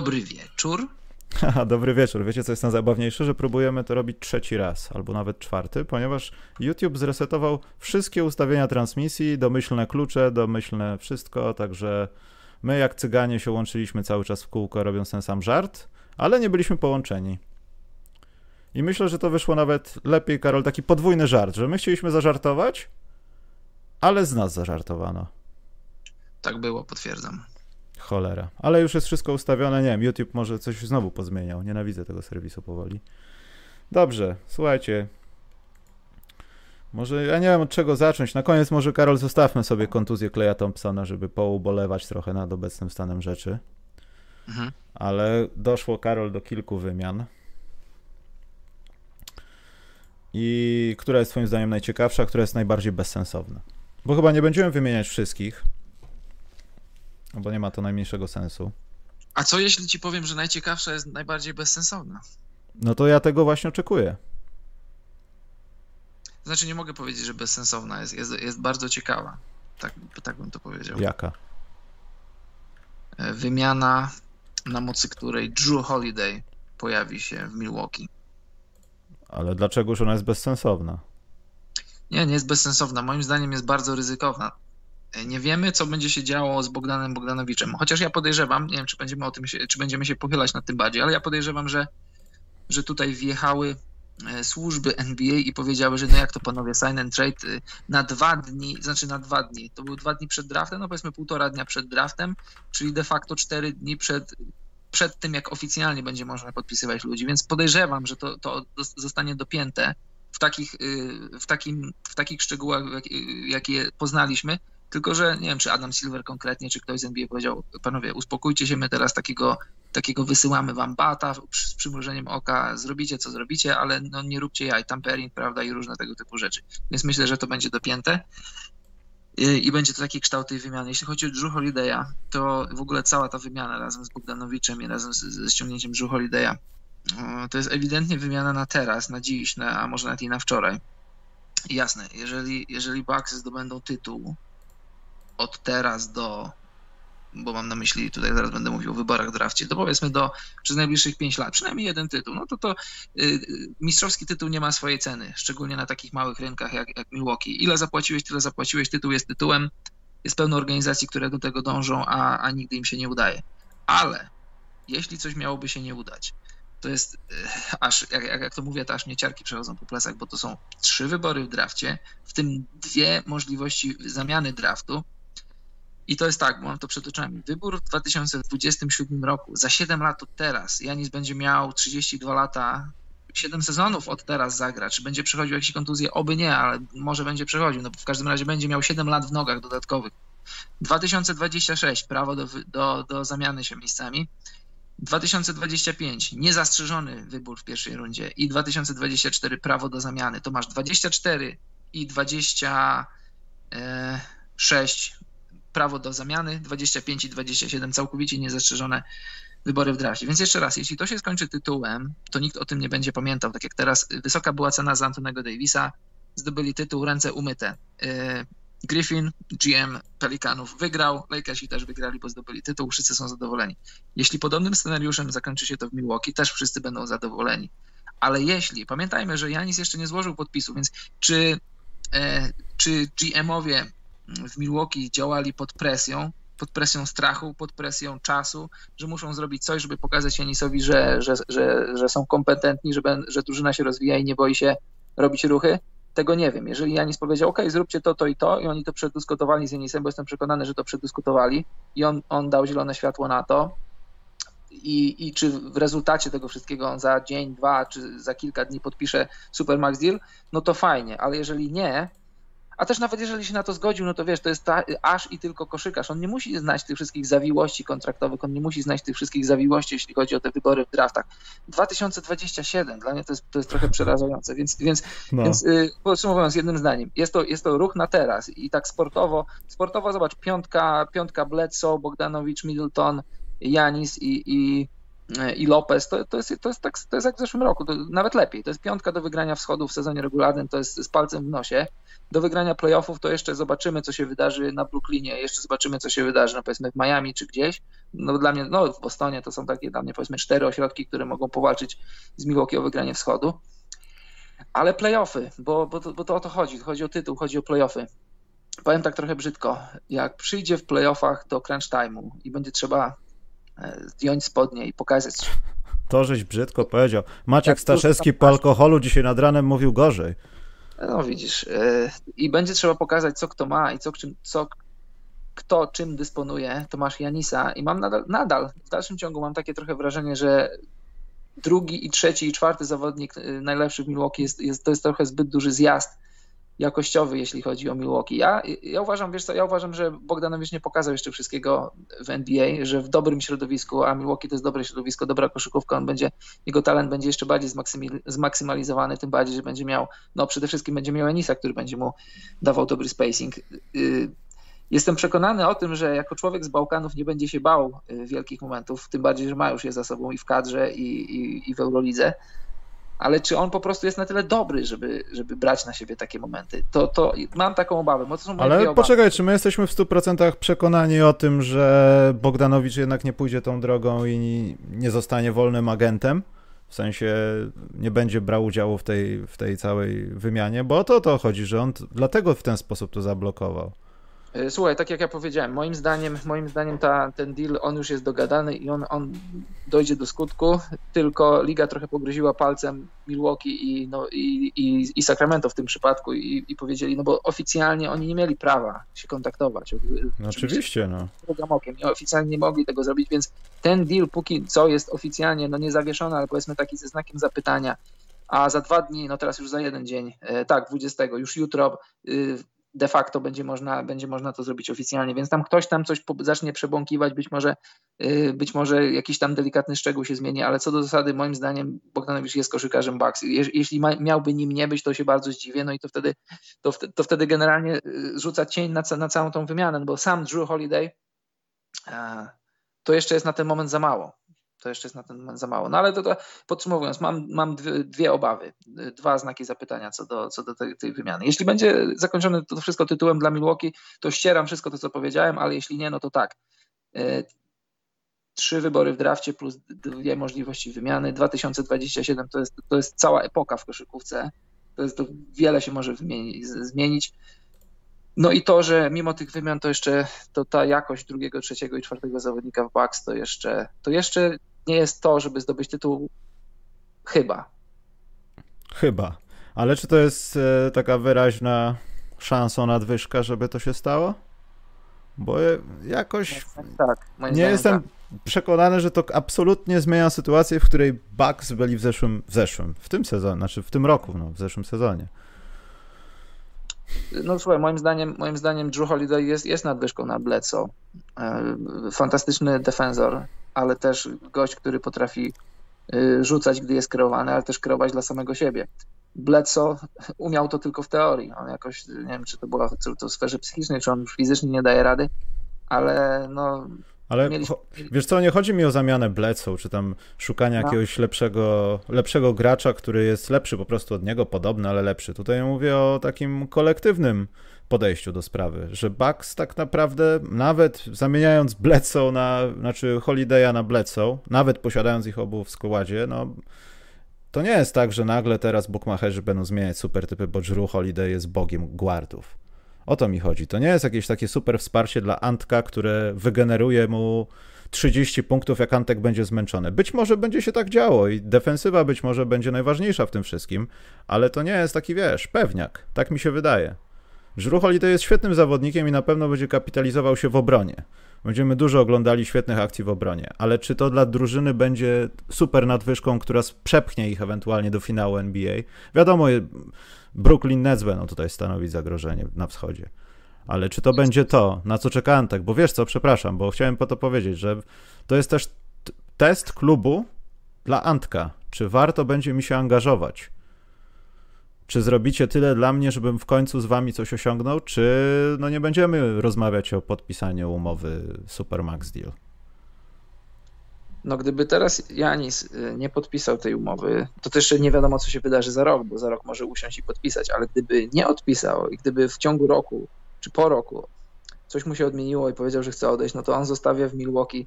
Dobry wieczór. Haha, dobry wieczór. Wiecie, co jest najzabawniejsze? Że próbujemy to robić trzeci raz, albo nawet czwarty, ponieważ YouTube zresetował wszystkie ustawienia transmisji, domyślne klucze, domyślne wszystko, także my jak cyganie się łączyliśmy cały czas w kółko, robiąc ten sam żart, ale nie byliśmy połączeni. I myślę, że to wyszło nawet lepiej, Karol, taki podwójny żart, że my chcieliśmy zażartować, ale z nas zażartowano. Tak było, potwierdzam. Cholera. Ale już jest wszystko ustawione. Nie wiem, YouTube może coś znowu pozmieniał. Nienawidzę tego serwisu powoli. Dobrze, słuchajcie. Może ja nie wiem od czego zacząć. Na koniec może Karol zostawmy sobie kontuzję Kleja Thompsona, żeby poubolewać trochę nad obecnym stanem rzeczy. Mhm. Ale doszło Karol do kilku wymian. I która jest twoim zdaniem najciekawsza, która jest najbardziej bezsensowna? Bo chyba nie będziemy wymieniać wszystkich. No bo nie ma to najmniejszego sensu. A co jeśli ci powiem, że najciekawsza jest najbardziej bezsensowna? No to ja tego właśnie oczekuję. Znaczy nie mogę powiedzieć, że bezsensowna jest, jest, jest bardzo ciekawa. Tak, tak bym to powiedział. Jaka? E, wymiana, na mocy której Drew Holiday pojawi się w Milwaukee. Ale dlaczegoż ona jest bezsensowna? Nie, nie jest bezsensowna. Moim zdaniem jest bardzo ryzykowna. Nie wiemy, co będzie się działo z Bogdanem Bogdanowiczem. Chociaż ja podejrzewam, nie wiem, czy będziemy o tym się, czy będziemy się pochylać nad tym bardziej, ale ja podejrzewam, że, że tutaj wjechały e, służby NBA i powiedziały, że no jak to panowie, sign and trade y, na dwa dni, znaczy na dwa dni, to były dwa dni przed draftem, no powiedzmy półtora dnia przed draftem, czyli de facto cztery dni przed, przed tym, jak oficjalnie będzie można podpisywać ludzi, więc podejrzewam, że to, to zostanie dopięte w takich, y, w takim, w takich szczegółach, jakie poznaliśmy, tylko, że nie wiem, czy Adam Silver konkretnie, czy ktoś z NBA powiedział, panowie, uspokójcie się, my teraz takiego, takiego wysyłamy wam bata z przymrużeniem oka, zrobicie co zrobicie, ale no nie róbcie jaj, tampering, prawda, i różne tego typu rzeczy. Więc myślę, że to będzie dopięte i będzie to taki kształt tej wymiany. Jeśli chodzi o Drew Holiday'a, to w ogóle cała ta wymiana razem z Bogdanowiczem i razem ze ściągnięciem Drew Holiday'a, to jest ewidentnie wymiana na teraz, na dziś, na, a może nawet i na wczoraj. I jasne, jeżeli, jeżeli Bucks zdobędą tytuł, od teraz do, bo mam na myśli, tutaj zaraz będę mówił o wyborach drafcie, to powiedzmy do przez najbliższych 5 lat, przynajmniej jeden tytuł, no to to y, mistrzowski tytuł nie ma swojej ceny, szczególnie na takich małych rynkach jak, jak Milwaukee. Ile zapłaciłeś, tyle zapłaciłeś, tytuł jest tytułem, jest pełno organizacji, które do tego dążą, a, a nigdy im się nie udaje. Ale jeśli coś miałoby się nie udać, to jest y, aż, jak, jak to mówię, to aż mnie ciarki przechodzą po plecach, bo to są trzy wybory w drafcie, w tym dwie możliwości zamiany draftu, i to jest tak, mam to przed oczami. Wybór w 2027 roku, za 7 lat od teraz, Janis będzie miał 32 lata, 7 sezonów od teraz zagra. Czy będzie przechodził jakieś kontuzje? Oby nie, ale może będzie przechodził. No w każdym razie będzie miał 7 lat w nogach dodatkowych. 2026 prawo do, do, do zamiany się miejscami. 2025 niezastrzeżony wybór w pierwszej rundzie i 2024 prawo do zamiany. To masz 24 i 26 prawo do zamiany, 25 i 27 całkowicie niezastrzeżone wybory w drafcie. Więc jeszcze raz, jeśli to się skończy tytułem, to nikt o tym nie będzie pamiętał. Tak jak teraz wysoka była cena za Antonego Davisa, zdobyli tytuł, ręce umyte. Y, Griffin, GM Pelikanów wygrał, Lakersi też wygrali, bo zdobyli tytuł, wszyscy są zadowoleni. Jeśli podobnym scenariuszem zakończy się to w Milwaukee, też wszyscy będą zadowoleni. Ale jeśli, pamiętajmy, że Janis jeszcze nie złożył podpisu, więc czy, e, czy GM-owie w Milwaukee działali pod presją, pod presją strachu, pod presją czasu, że muszą zrobić coś, żeby pokazać Janisowi, że, że, że, że są kompetentni, że, że drużyna się rozwija i nie boi się robić ruchy. Tego nie wiem. Jeżeli Janis powiedział, OK, zróbcie to, to i to, i oni to przedyskutowali z Janisem, bo jestem przekonany, że to przedyskutowali, i on, on dał zielone światło na to, i, i czy w rezultacie tego wszystkiego on za dzień, dwa, czy za kilka dni podpisze Supermax Deal, no to fajnie, ale jeżeli nie, a też nawet jeżeli się na to zgodził, no to wiesz, to jest ta, aż i tylko koszykarz. On nie musi znać tych wszystkich zawiłości kontraktowych, on nie musi znać tych wszystkich zawiłości, jeśli chodzi o te wybory w draftach. 2027, dla mnie to jest, to jest trochę przerażające, więc, więc, no. więc y, podsumowując jednym zdaniem, jest to, jest to ruch na teraz i tak sportowo, sportowo zobacz, piątka, piątka Bledsoe, Bogdanowicz, Middleton, Janis i, i i Lopez, to, to, jest, to, jest tak, to jest jak w zeszłym roku, to nawet lepiej. To jest piątka do wygrania wschodu w sezonie regularnym, to jest z palcem w nosie. Do wygrania playoffów to jeszcze zobaczymy, co się wydarzy na Brooklynie, jeszcze zobaczymy, co się wydarzy, no powiedzmy w Miami czy gdzieś. No dla mnie, no w Bostonie to są takie dla mnie powiedzmy cztery ośrodki, które mogą powalczyć z Milwaukee o wygranie wschodu. Ale playoffy, bo, bo, to, bo to o to chodzi, chodzi o tytuł, chodzi o playoffy. Powiem tak trochę brzydko, jak przyjdzie w playoffach do crunch time'u i będzie trzeba e, zdjąć spodnie i pokazać. To żeś brzydko powiedział. Maciek tak, Staszewski po alkoholu dzisiaj nad ranem mówił gorzej. No widzisz. E, I będzie trzeba pokazać, co kto ma i co, co kto czym dysponuje. To masz Janisa i mam nadal, nadal, w dalszym ciągu mam takie trochę wrażenie, że drugi i trzeci i czwarty zawodnik e, najlepszy w Milwaukee jest, jest, to jest trochę zbyt duży zjazd jakościowy, jeśli chodzi o Milwaukee. Ja, ja uważam, wiesz co, ja uważam, że Bogdanowicz nie pokazał jeszcze wszystkiego w NBA, że w dobrym środowisku, a Milwaukee to jest dobre środowisko, dobra koszykówka, on będzie, jego talent będzie jeszcze bardziej zmaksymalizowany, tym bardziej, że będzie miał, no przede wszystkim będzie miał Enisa, który będzie mu dawał dobry spacing. Y, jestem przekonany o tym, że jako człowiek z Bałkanów nie będzie się bał y, wielkich momentów, tym bardziej, że ma już je za sobą i w kadrze, i, i, i w Eurolidze ale czy on po prostu jest na tyle dobry, żeby, żeby brać na siebie takie momenty? To, to mam taką obawę. Bo to są ale poczekaj, czy my jesteśmy w 100% przekonani o tym, że Bogdanowicz jednak nie pójdzie tą drogą i nie zostanie wolnym agentem? W sensie nie będzie brał udziału w tej, w tej całej wymianie, bo o to, to chodzi, że on dlatego w ten sposób to zablokował. E, słuchaj, tak jak ja powiedziałem, moim zdaniem, moim zdaniem ta, ten deal, on już jest dogadany i on, on dojdzie do skutku, tylko liga trochę pogryziła palcem Milwaukee i, no, i, i, i Sacramento w tym przypadku i, i powiedzieli, no bo oficjalnie oni nie mieli prawa się kontaktować. No oczywiście, no. Okiem. I oficjalnie nie mogli tego zrobić, więc ten deal póki co jest oficjalnie, no nie zawieszony, ale powiedzmy taki ze znakiem zapytania, a za dwa dni, no teraz już za jeden dzień, e, tak, 20, już jutro y, de facto będzie można, będzie można to zrobić oficjalnie, więc tam ktoś tam coś zacznie przebąkiwać, być może, y, być może jakiś tam delikatny szczegół się zmieni, ale co do zasady moim zdaniem Bogdanowicz jest koszykarzem Bucks. Jeśli miałby nim nie być, to się bardzo zdziwię, no i to wtedy, to, to wtedy generalnie y, rzuca cień na, na całą tą wymianę, bo sam Drew Holiday to jeszcze jest na ten moment za mało to jeszcze jest na ten moment za mało. No ale to, to podsumowując, mam, mam dwie, dwie, obawy, dwa znaki zapytania co do, co do tej, tej, wymiany. Jeśli będzie zakończone to wszystko tytułem dla Milwaukee, to ścieram wszystko to, co powiedziałem, ale jeśli nie, no to tak. E, trzy wybory w drafcie plus dwie możliwości wymiany. 2027 to jest, to jest cała epoka w koszykówce. To jest to wiele się może zmienić. No i to, że mimo tych wymian to jeszcze to ta jakość drugiego, trzeciego i czwartego zawodnika w Bucks to jeszcze, to jeszcze nie jest to, żeby zdobyć tytuł chyba. Chyba. Ale czy to jest e, taka wyraźna szansa nadwyżka, żeby to się stało? Bo jakoś tak, nie jestem tak. przekonany, że to absolutnie zmienia sytuację, w której Bucks byli w zeszłym, w zeszłym, w tym sezonie, znaczy w tym roku, no, w zeszłym sezonie. No słuchaj, moim zdaniem, moim zdaniem Drew Holiday jest, jest nadwyżką na Bledsoe. E, fantastyczny defensor, ale też gość, który potrafi y, rzucać, gdy jest kreowany, ale też kreować dla samego siebie. Bledsoe umiał to tylko w teorii. On jakoś, nie wiem, czy to było to w sferze psychicznej, czy on już fizycznie nie daje rady, ale no, ale Mieliśmy... wiesz co, nie chodzi mi o zamianę Bledsoe, czy tam szukania no. jakiegoś lepszego, lepszego gracza, który jest lepszy po prostu od niego, podobny, ale lepszy. Tutaj mówię o takim kolektywnym podejściu do sprawy, że Bucks tak naprawdę, nawet zamieniając Bledsoe na, znaczy Holiday'a na Bledsoe, nawet posiadając ich obu w składzie, no to nie jest tak, że nagle teraz bookmacherzy będą zmieniać super typy, bo Drew Holiday jest bogiem guardów. O to mi chodzi. To nie jest jakieś takie super wsparcie dla Antka, które wygeneruje mu 30 punktów, jak Antek będzie zmęczony. Być może będzie się tak działo i defensywa być może będzie najważniejsza w tym wszystkim, ale to nie jest taki, wiesz, pewniak. Tak mi się wydaje. Żrucholi to jest świetnym zawodnikiem i na pewno będzie kapitalizował się w obronie. Będziemy dużo oglądali świetnych akcji w obronie, ale czy to dla drużyny będzie super nadwyżką, która przepchnie ich ewentualnie do finału NBA? Wiadomo, Brooklyn Nets będą tutaj stanowić zagrożenie na wschodzie. Ale czy to będzie to, na co czekałem tak? Bo wiesz co, przepraszam, bo chciałem po to powiedzieć, że to jest też test klubu dla Antka. Czy warto będzie mi się angażować? Czy zrobicie tyle dla mnie, żebym w końcu z wami coś osiągnął, czy no nie będziemy rozmawiać o podpisaniu umowy Supermax Deal? No gdyby teraz Janis y, nie podpisał tej umowy, to też nie wiadomo, co się wydarzy za rok, bo za rok może usiąść i podpisać, ale gdyby nie odpisał i gdyby w ciągu roku czy po roku coś mu się odmieniło i powiedział, że chce odejść, no to on zostawia w Milwaukee.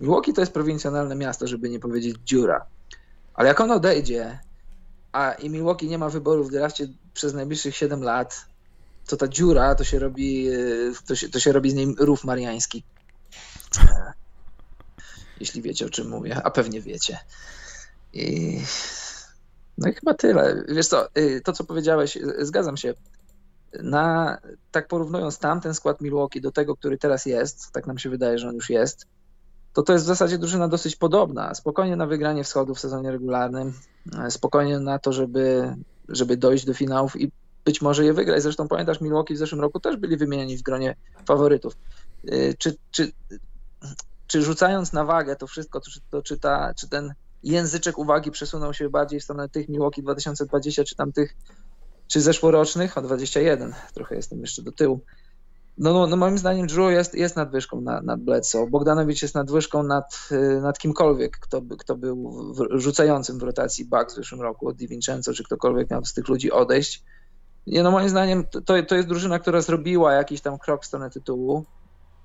Milwaukee to jest prowincjonalne miasto, żeby nie powiedzieć dziura. Ale jak on odejdzie, a i Milwaukee nie ma wyboru w drafcie przez najbliższych 7 lat, to ta dziura to się robi, y, to się, to się robi z niej rów mariański jeśli wiecie o czym mówię, a pewnie wiecie. I... No i chyba tyle. Wiesz co, y, to co powiedziałeś, zgadzam się. Na, tak porównując tamten skład Milwaukee do tego, który teraz jest, tak nam się wydaje, że on już jest, to to jest w zasadzie drużyna dosyć podobna. Spokojnie na wygranie wschodu w sezonie regularnym, e, spokojnie na to, żeby, żeby dojść do finałów i być może je wygrać. Zresztą pamiętasz, Milwaukee w zeszłym roku też byli wymieniani w gronie faworytów. Y, czy, czy czy rzucając na wagę to wszystko, to, to, czy, ta, czy ten języczek uwagi przesunął się bardziej w stronę tych Milwaukee 2020, czy tam tych, czy zeszłorocznych, o 21, trochę jestem jeszcze do tyłu. No, no, no moim zdaniem Drew jest, jest nadwyżką nad, nad Bledsoe. Bogdanowicz jest nadwyżką nad, nad kimkolwiek, kto, kto był w, rzucającym w rotacji Bucks w zeszłym roku, od DiVincenzo, czy ktokolwiek miał z tych ludzi odejść. Nie, no moim zdaniem to, to jest drużyna, która zrobiła jakiś tam krok w stronę tytułu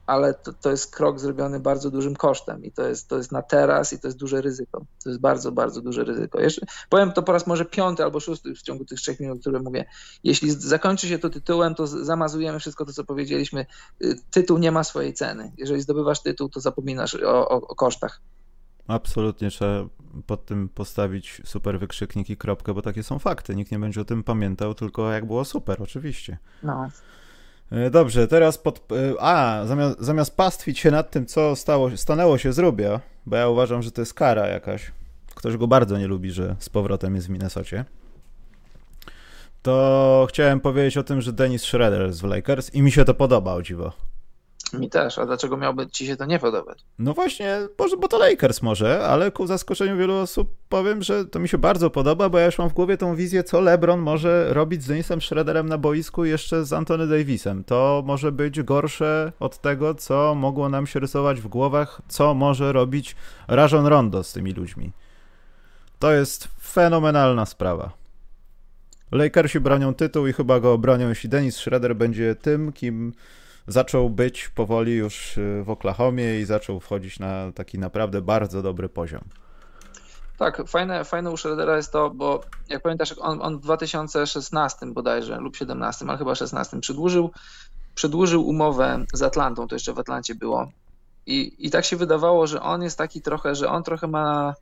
ale to, to jest krok zrobiony bardzo dużym kosztem i to jest, to jest na teraz i to jest duże ryzyko. To jest bardzo, bardzo duże ryzyko. Jeszcze, powiem to po raz może piąty albo szósty w ciągu tych trzech minut, które mówię. Jeśli zakończy się to tytułem, to zamazujemy wszystko to, co powiedzieliśmy. Y, tytuł nie ma swojej ceny. Jeżeli zdobywasz tytuł, to zapominasz o, o, o kosztach. Absolutnie trzeba pod tym postawić super wykrzyknik i kropkę, bo takie są fakty. Nikt nie będzie o tym pamiętał, tylko jak było super, oczywiście. No. E, dobrze, teraz pod. E, a, zamiast, zamiast pastwić się nad tym, co stało, stanęło się z Rubio, bo ja uważam, że to jest kara jakaś. Ktoś go bardzo nie lubi, że z powrotem jest w Minnesocie. To chciałem powiedzieć o tym, że Dennis Schroeder jest w Lakers i mi się to podoba, o dziwo. Mi też, a dlaczego miałby ci się to nie podobać? No właśnie, może, bo to Lakers może, ale ku zaskoczeniu wielu osób powiem, że to mi się bardzo podoba, bo ja już mam w głowie tą wizję, co LeBron może robić z Dennisem Schroederem na boisku jeszcze z Antony Davisem. To może być gorsze od tego, co mogło nam się rysować w głowach, co może robić Rajon Rondo z tymi ludźmi. To jest fenomenalna sprawa. Lakersi bronią tytuł i chyba go obronią, jeśli Dennis Schroeder będzie tym, kim zaczął być powoli już y, w Oklahomie i zaczął wchodzić na taki naprawdę bardzo dobry poziom. Tak, fajne, fajne u Schroedera jest to, bo jak pamiętasz, on, on w 2016 bodajże lub 17, ale chyba 16 przedłużył, przedłużył umowę z Atlantą, to jeszcze w Atlancie było. I, I tak się wydawało, że on jest taki trochę, że on trochę ma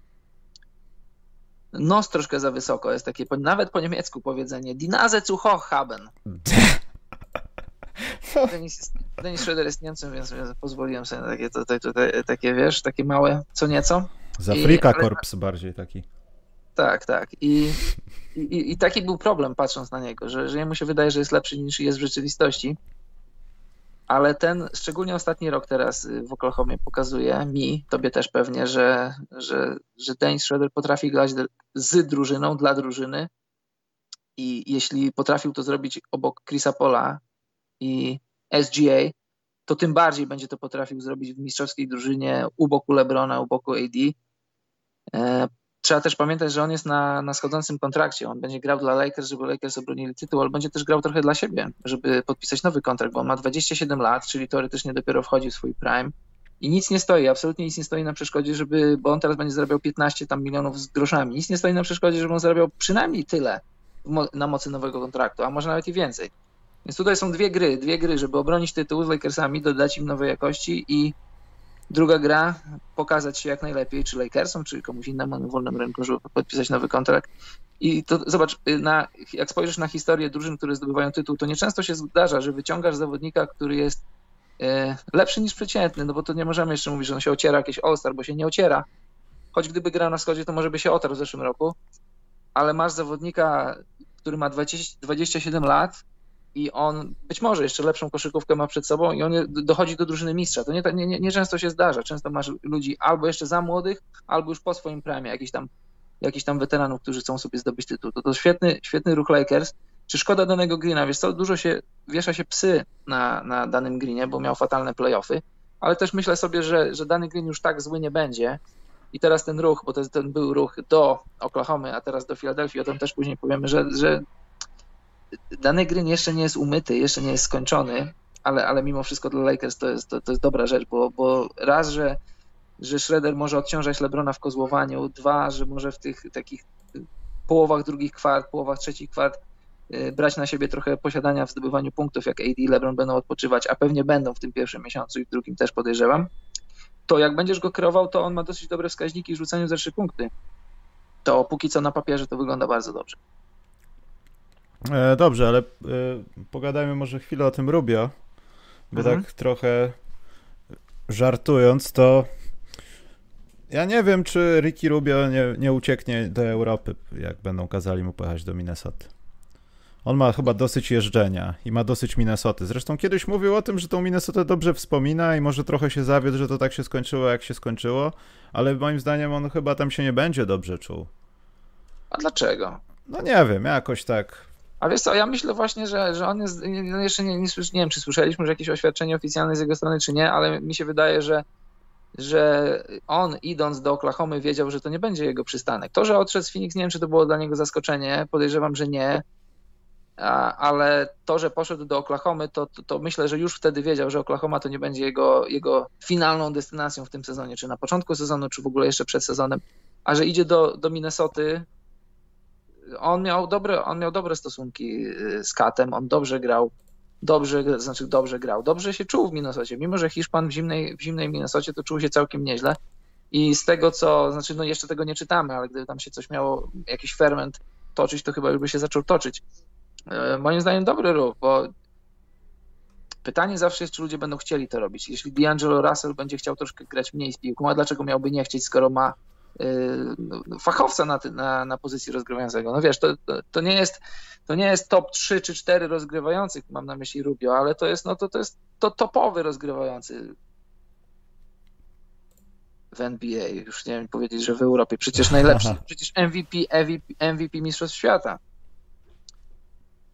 nos troszkę za wysoko. Jest takie nawet po niemiecku powiedzenie Dinaze zu hoch haben. Denis, Denis Schroeder jest Niemcem, więc pozwoliłem sobie na takie, tutaj, tutaj, takie, wiesz, takie małe co nieco. Z Afrika Korps bardziej taki. Tak, tak. I, i, I taki był problem patrząc na niego, że, że jemu się wydaje, że jest lepszy niż jest w rzeczywistości. Ale ten, szczególnie ostatni rok teraz w Oklahomie pokazuje mi, tobie też pewnie, że, że, że Dennis Schroeder potrafi grać z drużyną, dla drużyny. I jeśli potrafił to zrobić obok Chrisa Pola, i SGA, to tym bardziej będzie to potrafił zrobić w mistrzowskiej drużynie u boku Lebrona, u boku AD. E, trzeba też pamiętać, że on jest na, na schodzącym kontrakcie. On będzie grał dla Lakers, żeby Lakers obronili tytuł, ale będzie też grał trochę dla siebie, żeby podpisać nowy kontrakt, bo on ma 27 lat, czyli teoretycznie dopiero wchodzi w swój prime. I nic nie stoi, absolutnie nic nie stoi na przeszkodzie, żeby, bo on teraz będzie zarabiał 15 tam milionów z groszami. Nic nie stoi na przeszkodzie, żeby on zarabiał przynajmniej tyle na mocy nowego kontraktu, a może nawet i więcej. Więc tutaj są dwie gry, dwie gry, żeby obronić tytuł z Lakersami, dodać im nowej jakości i druga gra, pokazać się jak najlepiej, czy Lakersom, czy komuś innemu na wolnym rynku, żeby podpisać nowy kontrakt. I to zobacz, na, jak spojrzysz na historię drużyn, które zdobywają tytuł, to nieczęsto się zdarza, że wyciągasz zawodnika, który jest e, lepszy niż przeciętny, no bo to nie możemy jeszcze mówić, że on się ociera jakiś All-Star, bo się nie ociera. Choć gdyby grał na wschodzie, to może by się otarł w zeszłym roku, ale masz zawodnika, który ma 20, 27 lat, i on być może jeszcze lepszą koszykówkę ma przed sobą i on dochodzi do drużyny mistrza. To nie, nie, nie, nie często się zdarza. Często masz ludzi albo jeszcze za młodych, albo już po swoim premie, jakichś tam, jakichś tam weteranów, którzy chcą sobie zdobyć tytuł. To, to świetny, świetny ruch Lakers. Czy szkoda danego greena? Wiesz co, dużo się, wiesza się psy na, na danym greenie, bo miał fatalne playoffy, ale też myślę sobie, że, że dany green już tak zły nie będzie i teraz ten ruch, bo to ten był ruch do Oklahomy, a teraz do Filadelfii, o tym też później powiemy, że, że dany gry jeszcze nie jest umyty, jeszcze nie jest skończony, ale, ale mimo wszystko dla Lakers to jest, to, to jest dobra rzecz, bo, bo raz, że, że Schroeder może odciążać LeBrona w kozłowaniu, dwa, że może w tych takich połowach drugich kwart, połowach trzecich kwart y, brać na siebie trochę posiadania w zdobywaniu punktów, jak AD i LeBron będą odpoczywać, a pewnie będą w tym pierwszym miesiącu i w drugim też podejrzewam, to jak będziesz go kierował, to on ma dosyć dobre wskaźniki w rzucaniu za trzy punkty. To póki co na papierze to wygląda bardzo dobrze. E, dobrze, ale e, pogadajmy może chwilę o tym Rubio, bo mhm. tak trochę żartując, to ja nie wiem, czy Ricky Rubio nie, nie ucieknie do Europy, jak będą kazali mu pojechać do Minnesota. On ma chyba dosyć jeżdżenia i ma dosyć Minnesoty. Zresztą kiedyś mówił o tym, że tą Minnesotę dobrze wspomina i może trochę się zawiódł, że to tak się skończyło, jak się skończyło, ale moim zdaniem on chyba tam się nie będzie dobrze czuł. A dlaczego? No nie wiem, jakoś tak. A wiesz co, ja myślę właśnie, że, że on jest, no jeszcze nie, nie, nie wiem, czy słyszeliśmy, że jakieś oświadczenie oficjalne z jego strony, czy nie, ale mi się wydaje, że że on idąc do Oklahomy wiedział, że to nie będzie jego przystanek. To, że odszedł z Phoenix, nie wiem, czy to było dla niego zaskoczenie, podejrzewam, że nie, ale to, że poszedł do Oklahomy, to, to, to, myślę, że już wtedy wiedział, że Oklahoma to nie będzie jego, jego finalną destynacją w tym sezonie, czy na początku sezonu, czy w ogóle jeszcze przed sezonem, a że idzie do, do Minnesoty, on miał, dobre, on miał dobre stosunki y, z Katem, on dobrze grał, dobrze, znaczy dobrze grał, dobrze się czuł w Minnesocie, mimo że Hiszpan w zimnej, w zimnej Minnesocie to czuł się całkiem nieźle i z tego co, znaczy no jeszcze tego nie czytamy, ale gdyby tam się coś miało, jakiś ferment toczyć, to chyba już by się zaczął toczyć. E, moim zdaniem dobry ruch, bo pytanie zawsze jest, czy ludzie będą chcieli to robić. Jeśli D'Angelo Russell będzie chciał troszkę grać mniej z piłką, a dlaczego miałby nie chcieć, skoro ma fachowca na, na, na pozycji rozgrywającego. No wiesz, to, to, to, nie jest, to nie jest top 3 czy 4 rozgrywających, mam na myśli Rubio, ale to jest, no to, to jest to topowy rozgrywający w NBA. Już nie wiem powiedzieć, że w Europie. Przecież najlepszy, przecież MVP, MVP, MVP Mistrzostw Świata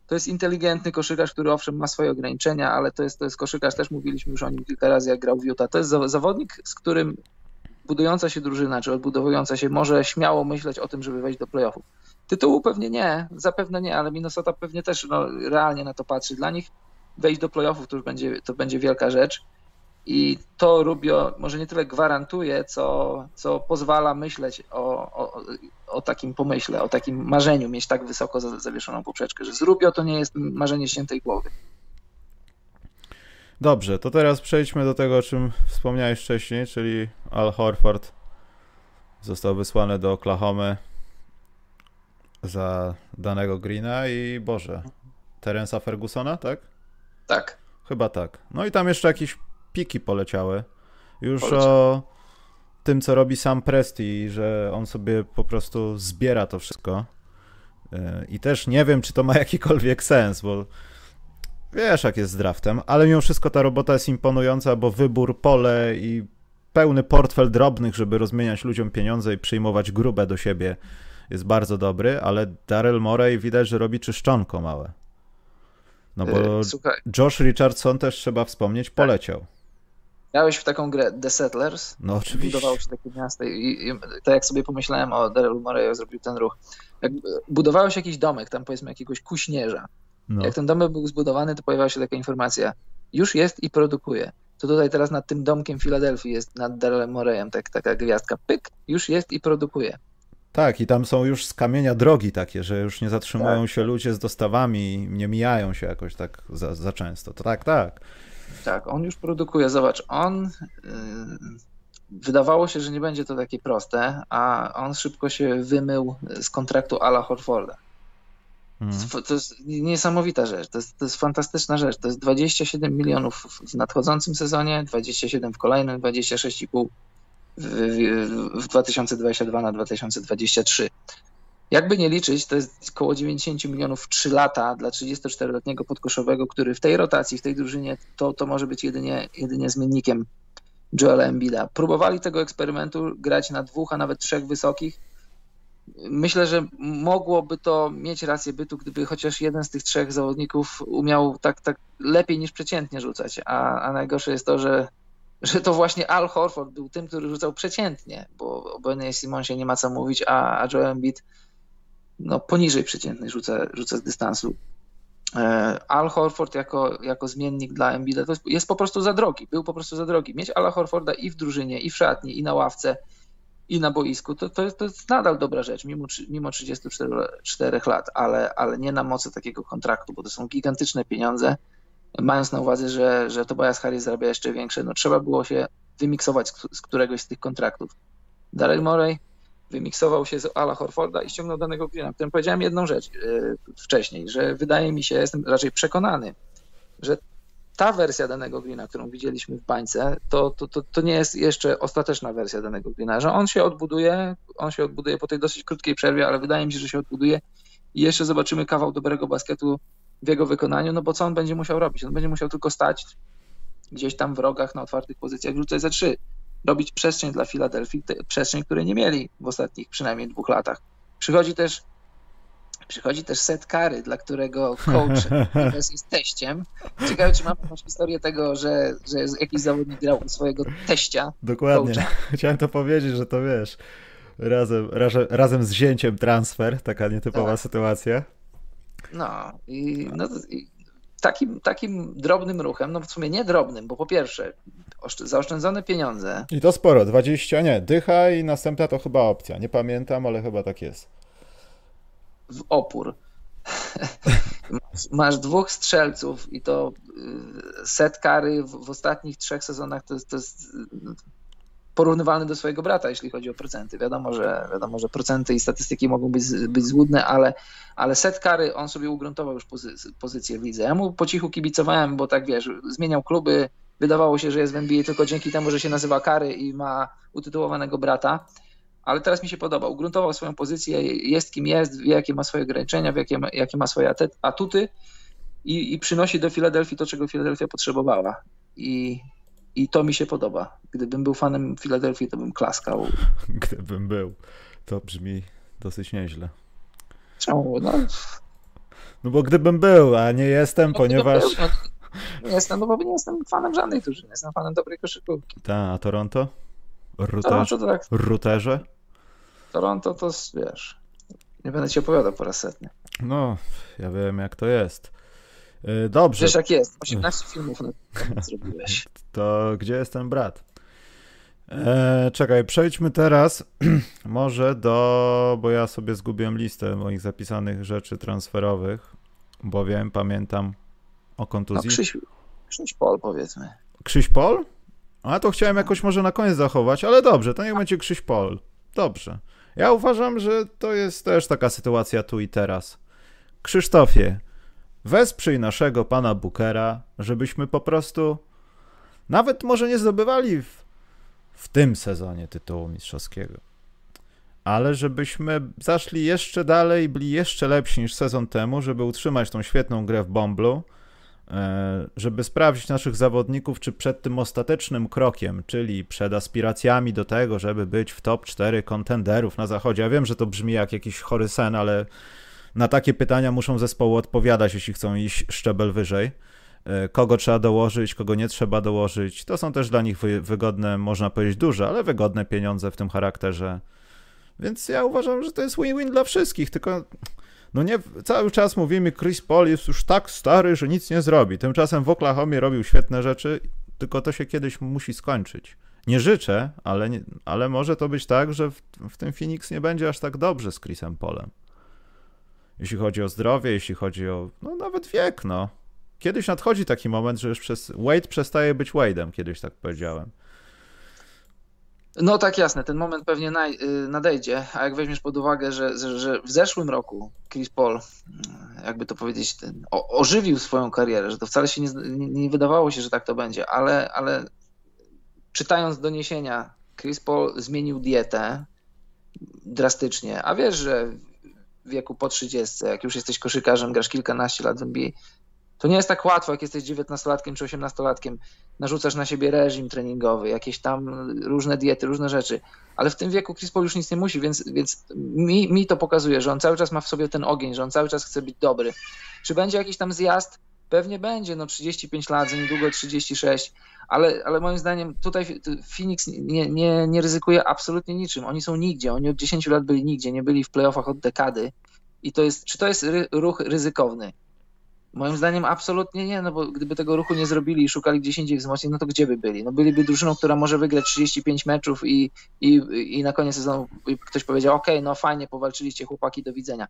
to jest inteligentny koszykarz, który owszem ma swoje ograniczenia, ale to jest, to jest koszykarz, też mówiliśmy już o nim kilka razy, jak grał w Utah. To jest zawodnik, z którym budująca się drużyna, czy odbudowująca się, może śmiało myśleć o tym, żeby wejść do playoffów. Tytułu pewnie nie, zapewne nie, ale Minnesota pewnie też no, realnie na to patrzy. Dla nich wejść do playoffów to już będzie, to będzie wielka rzecz. I to Rubio może nie tyle gwarantuje, co, co pozwala myśleć o, o, o takim pomyśle, o takim marzeniu, mieć tak wysoko zawieszoną poprzeczkę, że z Rubio to nie jest marzenie świętej głowy. Dobrze, to teraz przejdźmy do tego, o czym wspomniałeś wcześniej, czyli Al Horford został wysłany do Oklahomy za danego Greena i Boże, Terensa Fergusona, tak? Tak. Chyba tak. No i tam jeszcze jakiś piki poleciały. Już Poleciał. o tym, co robi sam Presti, że on sobie po prostu zbiera to wszystko. E, I też nie wiem, czy to ma jakikolwiek sens, bo wiesz, jak jest z draftem, ale mimo wszystko ta robota jest imponująca, bo wybór, pole i pełny portfel drobnych, żeby rozmieniać ludziom pieniądze i przyjmować grube do siebie jest bardzo dobry, ale Daryl Morey widać, że robi czyszczonko małe. No bo e, Słuchaj. Josh Richardson też trzeba wspomnieć, poleciał. Grałeś w taką grę The Settlers? No oczywiście. Budowało się takie miasto i, i tak jak sobie pomyślałem o Daryl Morey, zrobił ten ruch. Jak budowałeś jakiś domek, tam powiedzmy jakiegoś kuśnierza. No. Jak ten domek był zbudowany, to pojawiała się taka informacja, już jest i produkuje. To tutaj teraz nad tym domkiem Filadelfii jest, nad Darylem Moreyem, tak, taka gwiazdka, pyk, już jest i produkuje. Tak, i tam są już z kamienia drogi takie, że już nie zatrzymują tak, się ludzie z dostawami, nie mijają się jakoś tak za, za często. To tak, tak. Tak, on już produkuje. Zobacz, on. Yy, wydawało się, że nie będzie to takie proste, a on szybko się wymył z kontraktu Ala Horforda. Mhm. To jest niesamowita rzecz, to jest, to jest fantastyczna rzecz. To jest 27 milionów w nadchodzącym sezonie, 27 w kolejnym, 26,5 w, w, w 2022 na 2023. Jakby nie liczyć, to jest około 90 milionów w 3 lata dla 34-letniego podkoszowego, który w tej rotacji, w tej drużynie, to, to może być jedynie, jedynie zmiennikiem Joela Embida. Próbowali tego eksperymentu grać na dwóch, a nawet trzech wysokich. Myślę, że mogłoby to mieć rację bytu, gdyby chociaż jeden z tych trzech zawodników umiał tak, tak lepiej niż przeciętnie rzucać. A, a najgorsze jest to, że że to właśnie Al Horford był tym, który rzucał przeciętnie, bo o Benie Simonsie nie ma co mówić, a, a Joel Embiid no, poniżej przeciętnej rzuca, rzuca z dystansu. E, Al Horford jako, jako zmiennik dla Embida to jest, jest, po prostu za drogi, był po prostu za drogi. Mieć Ala Horforda i w drużynie, i w szatni, i na ławce, i na boisku, to, to, jest, to jest nadal dobra rzecz, mimo, mimo 34 lat, ale, ale nie na mocy takiego kontraktu, bo to są gigantyczne pieniądze. Mając na uwadze, że, że Tobias Harris zarabia jeszcze większe, no trzeba było się wymiksować z, z któregoś z tych kontraktów. Daryl Morey wymiksował się z Ala Horforda i ściągnął danego Greena, którym powiedziałem jedną rzecz yy, wcześniej, że wydaje mi się, jestem raczej przekonany, że ta wersja danego Greena, którą widzieliśmy w bańce, to, to, to, to, nie jest jeszcze ostateczna wersja danego Greena, że on się odbuduje, on się odbuduje po tej dosyć krótkiej przerwie, ale wydaje mi się, że się odbuduje i jeszcze zobaczymy kawał dobrego basketu w jego wykonaniu, no bo co on będzie musiał robić? On będzie musiał tylko stać gdzieś tam w rogach na otwartych pozycjach, rzucać za trzy robić przestrzeń dla Filadelfii, przestrzeń, której nie mieli w ostatnich przynajmniej dwóch latach. Przychodzi też Przychodzi też set kary, dla którego coach jest teściem. Ciekawe, czy mamy jakąś historię tego, że, że jakiś zawodnik grał u swojego teścia. Dokładnie. Coacha. Chciałem to powiedzieć, że to wiesz, razem, razem, razem z zięciem transfer, taka nietypowa tak. sytuacja. No i, no i takim, takim drobnym ruchem, no w sumie nie drobnym, bo po pierwsze zaoszczędzone pieniądze. I to sporo, 20, nie, dycha i następna to chyba opcja, nie pamiętam, ale chyba tak jest. W opór. Masz dwóch strzelców i to y, set kary w, w ostatnich trzech sezonach to to jest porównywalny do swojego brata, jeśli chodzi o procenty. Wiadomo, że, wiadomo, że procenty i statystyki mogą być, być złudne, ale, ale set kary on sobie ugruntował już pozy, pozycję w lidze. Ja mu po cichu kibicowałem, bo tak wiesz, zmieniał kluby, wydawało się, że jest w NBA tylko dzięki temu, że się nazywa Kary i ma utytułowanego brata, ale teraz mi się podoba. Ugruntował swoją pozycję, jest kim jest, wie jakie ma swoje ograniczenia, wie jakie ma, jakie ma swoje atuty i, i przynosi do Filadelfii to, czego Filadelfia potrzebowała. I, i to mi się podoba. Gdybym był fanem Filadelfii, to bym klaskał. Gdybym był. To brzmi dosyć nieźle. Czemu? No, no bo gdybym był, a nie jestem, no, ponieważ... No, nie jestem, no bo nie jestem fanem żadnej drużyny, jestem fanem dobrej koszykówki. Tak, a Toronto? Toronto to tak... Ruterze? Toronto to, wiesz, nie będę ci opowiadał po raz setny. No, ja wiem jak to jest. Y, dobrze. Wiesz jak jest, 18 filmów na zrobiłeś. To gdzie jest ten brat? E, czekaj, przejdźmy teraz może do, bo ja sobie zgubiłem listę moich zapisanych rzeczy transferowych, bowiem pamiętam o kontuzji. No, Krzyś, Krzyś Pol powiedzmy. Krzyś Pol? A to chciałem jakoś może na koniec zachować, ale dobrze, to niech będzie Krzyś Pol. Dobrze. Ja uważam, że to jest też taka sytuacja tu i teraz. Krzysztofie, wesprzyj naszego pana Bookera, żebyśmy po prostu nawet może nie zdobywali w, w tym sezonie tytułu mistrzowskiego, ale żebyśmy zaszli jeszcze dalej, byli jeszcze lepsi niż sezon temu, żeby utrzymać tą świetną grę w Bomblu, żeby sprawdzić naszych zawodników, czy przed tym ostatecznym krokiem, czyli przed aspiracjami do tego, żeby być w top 4 kontenderów na zachodzie. Ja wiem, że to brzmi jak jakiś chory sen, ale na takie pytania muszą zespoły odpowiadać, jeśli chcą iść szczebel wyżej. E, kogo trzeba dołożyć, kogo nie trzeba dołożyć. To są też dla nich wygodne, można powiedzieć duże, ale wygodne pieniądze w tym charakterze. Więc ja uważam, że to jest win-win dla wszystkich, tylko no nie, cały czas mówimy, Chris Paul jest już tak stary, że nic nie zrobi. Tymczasem w Oklahomie robił świetne rzeczy, tylko to się kiedyś musi skończyć. Nie życzę, ale, nie, ale może to być tak, że w, w tym Phoenix nie będzie aż tak dobrze z Chrisem Polem jeśli chodzi o zdrowie, jeśli chodzi o no, nawet wiek, no. Kiedyś nadchodzi taki moment, że już przez Wade przestaje być Wade'em, kiedyś tak powiedziałem. No tak, jasne, ten moment pewnie naj, y, nadejdzie, a jak weźmiesz pod uwagę, że, że, że, w zeszłym roku Chris Paul, y, jakby to powiedzieć, ten, o, ożywił swoją karierę, że to wcale się nie, nie, wydawało się, że tak to będzie, ale, ale czytając doniesienia, Chris Paul zmienił dietę drastycznie, a wiesz, że wieku po 30, jak już jesteś koszykarzem, grasz kilkanaście lat w NBA, to nie jest tak łatwo, jak jesteś 19-latkiem czy 18-latkiem, narzucasz na siebie reżim treningowy, jakieś tam różne diety, różne rzeczy, ale w tym wieku Chris Paul już nic nie musi, więc, więc mi, mi to pokazuje, że on cały czas ma w sobie ten ogień, że on cały czas chce być dobry. Czy będzie jakiś tam zjazd? Pewnie będzie, no 35 lat, za niedługo 36, ale, ale moim zdaniem tutaj Phoenix nie, nie, nie ryzykuje absolutnie niczym. Oni są nigdzie, oni od 10 lat byli nigdzie, nie byli w playoffach od dekady. I to jest, czy to jest ruch ryzykowny? Moim zdaniem absolutnie nie, no bo gdyby tego ruchu nie zrobili i szukali gdzieś indziej wzmocnień, no to gdzie by byli? No byliby drużyną, która może wygrać 35 meczów i, i, i na koniec sezonu ktoś powiedział, ok, no fajnie, powalczyliście chłopaki, do widzenia.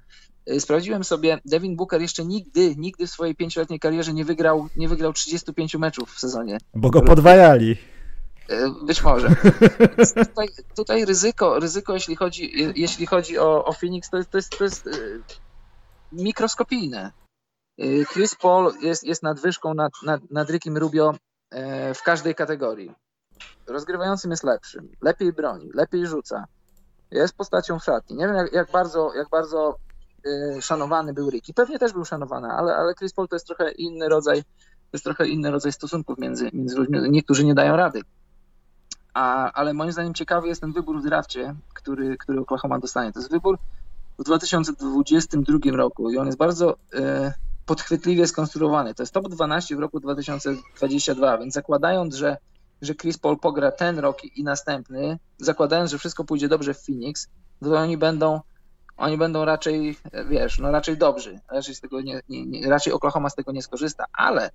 Y, sprawdziłem sobie, Devin Booker jeszcze nigdy, nigdy w swojej pięcioletniej karierze nie wygrał, nie wygrał 35 meczów w sezonie. Bo go podwajali. Y, być może. tutaj, tutaj ryzyko, ryzyko jeśli chodzi, jeśli chodzi o, o Phoenix, to jest, to jest, to jest y, mikroskopijne Y, Chris Paul jest, jest nadwyżką nad, nad, nad Rickiem Rubio e, w każdej kategorii. Rozgrywającym jest lepszym, lepiej broni, lepiej rzuca. Jest postacią w szatni. Nie wiem, jak, jak bardzo, jak bardzo y, szanowany był Ricky. Pewnie też był szanowany, ale, ale Chris Paul to jest trochę inny rodzaj, to jest trochę inny rodzaj stosunków między, między ludźmi. Niektórzy nie dają rady. A, ale moim zdaniem ciekawy jest ten wybór w drafcie, który, który Oklahoma dostanie. To jest wybór w 2022 roku i on jest bardzo y, podchwytliwie skonstruowany. To jest top 12 w roku 2022, więc zakładając, że, że Chris Paul pogra ten rok i następny, zakładając, że wszystko pójdzie dobrze w Phoenix, to oni będą oni będą raczej, wiesz, no raczej dobrzy. Raczej, z tego nie, nie, nie, raczej Oklahoma z tego nie skorzysta, ale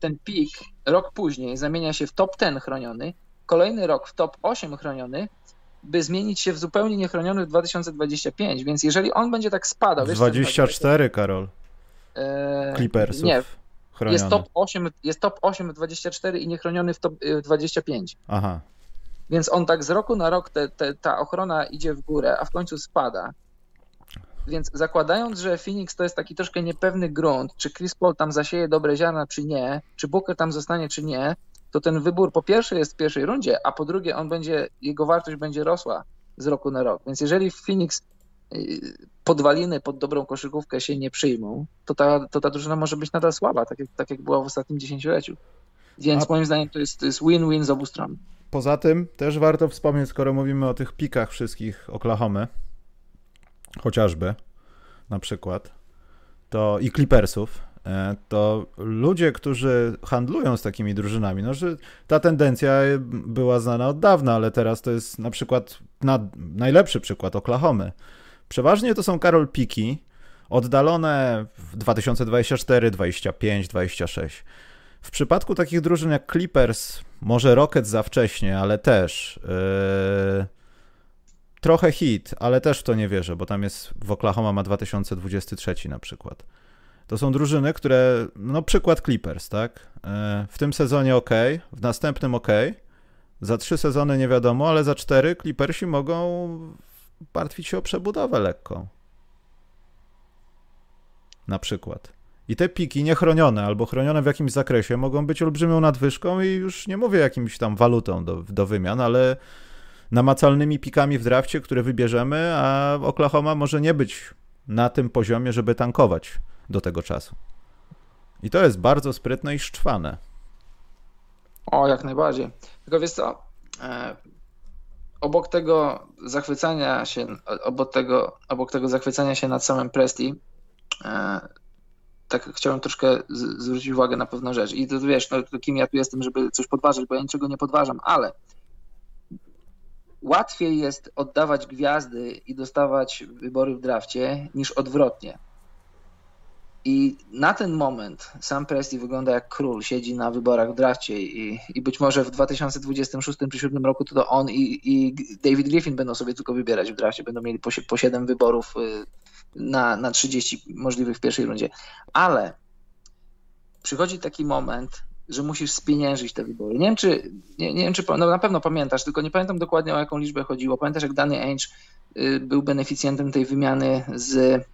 ten pik rok później zamienia się w top 10 chroniony, kolejny rok w top 8 chroniony, by zmienić się w zupełnie niechroniony w 2025, więc jeżeli on będzie tak spadał... 24, Karol. E, Clippersów. Nie, jest top, 8, jest top 8 w 24 i niechroniony w top 25. Aha. Więc on tak z roku na rok, te, te, ta ochrona idzie w górę, a w końcu spada. Więc zakładając, że Phoenix to jest taki troszkę niepewny grunt, czy Chris Paul tam zasieje dobre ziarna, czy nie, czy Booker tam zostanie, czy nie, to ten wybór po pierwsze jest w pierwszej rundzie, a po drugie on będzie, jego wartość będzie rosła z roku na rok. Więc jeżeli Phoenix podwaliny pod dobrą koszykówkę się nie przyjmą, to ta, to ta drużyna może być nadal słaba, tak jak, tak jak była w ostatnim dziesięcioleciu. Więc A... moim zdaniem to jest, to jest win-win z obu stron. Poza tym też warto wspomnieć, skoro mówimy o tych pikach wszystkich Oklahomy, chociażby na przykład, to i Clippersów, e, to ludzie, którzy handlują z takimi drużynami, no że ta tendencja była znana od dawna, ale teraz to jest na przykład na, najlepszy przykład Oklahomy. Przeważnie to są Karol Piki, oddalone w 2024, 25, 26. W przypadku takich drużyn jak Clippers, może Rockets za wcześnie, ale też yy, trochę hit, ale też w to nie wierzę, bo tam jest w Oklahoma ma 2023 na przykład. To są drużyny, które, no przykład Clippers, tak? Yy, w tym sezonie ok, w następnym ok, za trzy sezony nie wiadomo, ale za cztery Clippersi mogą martwić się o przebudowę lekką. Na przykład. I te piki niechronione albo chronione w jakimś zakresie mogą być olbrzymią nadwyżką i już nie mówię jakimś tam walutą do, do wymian, ale namacalnymi pikami w drafcie, które wybierzemy, a Oklahoma może nie być na tym poziomie, żeby tankować do tego czasu. I to jest bardzo sprytne i szczwane. O, jak najbardziej. Tylko wiesz co, e, obok tego zachwycania się, obok tego, obok tego zachwycania się nad samym Presti, e, tak chciałem troszkę z, zwrócić uwagę na pewną rzecz. I to wiesz, no, to kim ja tu jestem, żeby coś podważyć, bo ja niczego nie podważam, ale łatwiej jest oddawać gwiazdy i dostawać wybory w drafcie niż odwrotnie. I na ten moment sam Presti wygląda jak król, siedzi na wyborach w drafcie i, i być może w 2026 czy 2027 roku to, to on i, i David Griffin będą sobie tylko wybierać w drafcie, będą mieli po, po 7 wyborów y, na, na 30 możliwych w pierwszej rundzie. Ale przychodzi taki moment, że musisz spieniężyć te wybory. Nie wiem, czy, nie, nie wiem, czy no na pewno pamiętasz, tylko nie pamiętam dokładnie o jaką liczbę chodziło. Pamiętasz, jak Danny Ainge był beneficjentem tej wymiany z, y,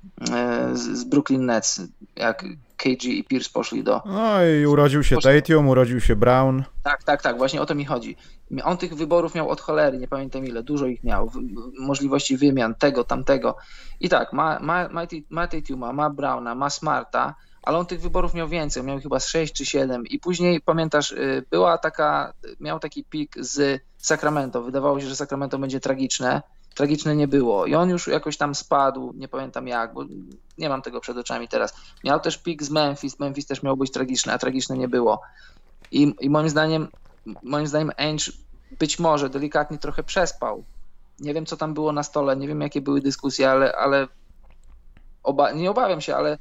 z Brooklyn Nets, jak KG i Pierce poszli do... No i urodził się poszli... Tatum, urodził się Brown. Tak, tak, tak, właśnie o to mi chodzi. On tych wyborów miał od cholery, nie pamiętam ile, dużo ich miał, możliwości wymian, tego, tamtego. I tak, ma, ma, ma, ma Tatuma, ma Browna, ma Smarta, ale on tych wyborów miał więcej, miał chyba z 6 czy 7 i później pamiętasz, y, była taka, miał taki pik z Sacramento, wydawało się, że Sacramento będzie tragiczne, tragiczne nie było i on już jakoś tam spadł, nie pamiętam jak, bo nie mam tego przed oczami teraz. Miał też pik z Memphis, Memphis też miał być tragiczne, a tragiczne nie było. I, I moim zdaniem, moim zdaniem Ainge być może delikatnie trochę przespał. Nie wiem, co tam było na stole, nie wiem, jakie były dyskusje, ale, ale oba, nie obawiam się, ale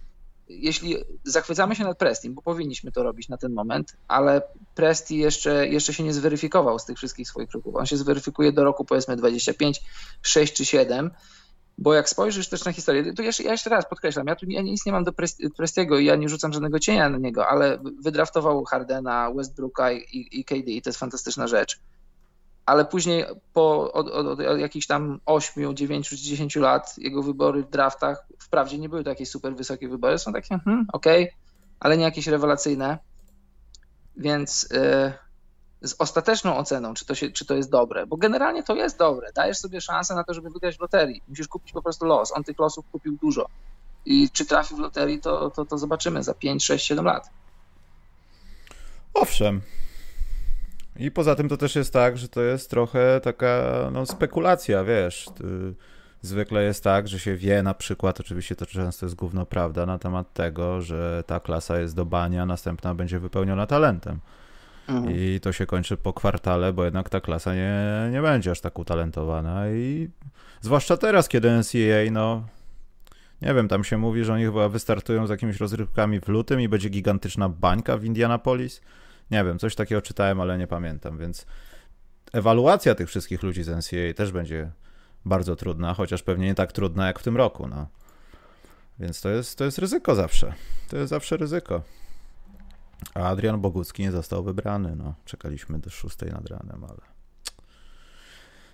jeśli zachwycamy się nad Presti, bo powinniśmy to robić na ten moment, ale Presti jeszcze, jeszcze się nie zweryfikował z tych wszystkich swoich kroków. On się zweryfikuje do roku powiedzmy 25, 6 czy 7, bo jak spojrzysz też na historię, to jeszcze, ja jeszcze raz podkreślam, ja tu ja nic nie mam do Prestiego i ja nie rzucam żadnego cienia na niego, ale wydraftował Hardena, Westbrooka i, i KD i to jest fantastyczna rzecz ale później po od, od, od, jakichś tam 8, 9 czy 10 lat jego wybory w draftach wprawdzie nie były to jakieś super wysokie wybory, są takie hmm, okej, okay, ale nie jakieś rewelacyjne. Więc yy, z ostateczną oceną, czy to, się, czy to jest dobre, bo generalnie to jest dobre. Dajesz sobie szansę na to, żeby wygrać w loterii. Musisz kupić po prostu los. On tych losów kupił dużo. I czy trafi w loterii, to, to, to zobaczymy za 5, 6, 7 lat. Owszem, i poza tym to też jest tak, że to jest trochę taka no, spekulacja, wiesz. Zwykle jest tak, że się wie na przykład, oczywiście to często jest główno prawda, na temat tego, że ta klasa jest do bania, następna będzie wypełniona talentem. Mhm. I to się kończy po kwartale, bo jednak ta klasa nie, nie będzie aż tak utalentowana. I zwłaszcza teraz, kiedy NCAA, no nie wiem, tam się mówi, że oni chyba wystartują z jakimiś rozrywkami w lutym i będzie gigantyczna bańka w Indianapolis. Nie wiem, coś takiego czytałem, ale nie pamiętam, więc ewaluacja tych wszystkich ludzi z NCAA też będzie bardzo trudna, chociaż pewnie nie tak trudna jak w tym roku, no. Więc to jest, to jest ryzyko zawsze. To jest zawsze ryzyko. A Adrian Bogucki nie został wybrany, no. Czekaliśmy do szóstej nad ranem, ale...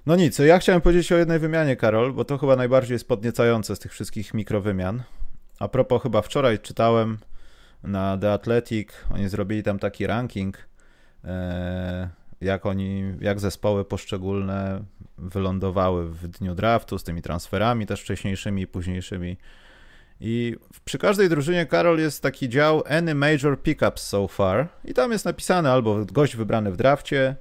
No nic, ja chciałem powiedzieć o jednej wymianie, Karol, bo to chyba najbardziej jest podniecające z tych wszystkich mikrowymian. A propos, chyba wczoraj czytałem na The Athletic. Oni zrobili tam taki ranking, e, jak oni, jak zespoły poszczególne wylądowały w dniu draftu z tymi transferami też wcześniejszymi i późniejszymi. I przy każdej drużynie, Karol, jest taki dział Any Major Pickups So Far i tam jest napisane albo gość wybrany w drafcie,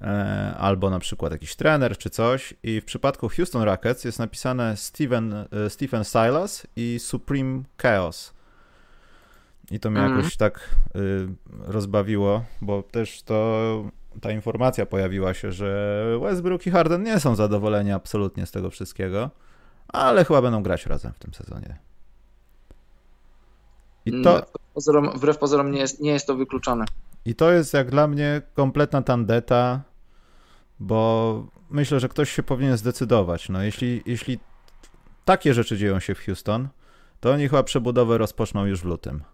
e, albo na przykład jakiś trener czy coś. I w przypadku Houston Rockets jest napisane Steven, e, Stephen Silas i Supreme Chaos. I to mnie mm. jakoś tak y, rozbawiło, bo też to ta informacja pojawiła się, że Westbrook i Harden nie są zadowoleni absolutnie z tego wszystkiego, ale chyba będą grać razem w tym sezonie. I to... Wbrew pozorom, wbrew pozorom nie, jest, nie jest to wykluczone. I to jest jak dla mnie kompletna tandeta, bo myślę, że ktoś się powinien zdecydować. No, jeśli, jeśli takie rzeczy dzieją się w Houston, to oni chyba przebudowę rozpoczną już w lutym.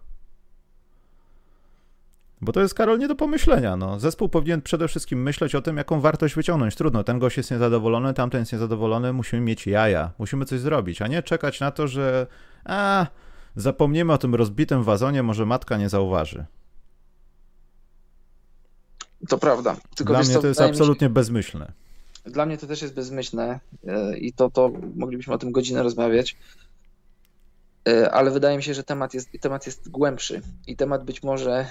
Bo to jest, Karol, nie do pomyślenia. No. Zespół powinien przede wszystkim myśleć o tym, jaką wartość wyciągnąć. Trudno, ten gość jest niezadowolony, tamten jest niezadowolony, musimy mieć jaja, musimy coś zrobić, a nie czekać na to, że a, zapomniemy o tym rozbitym wazonie, może matka nie zauważy. To prawda. Tylko Dla mnie to jest absolutnie bezmyślne. Dla mnie to też jest bezmyślne e, i to, to moglibyśmy o tym godzinę rozmawiać. E, ale wydaje mi się, że temat jest, temat jest głębszy i temat być może,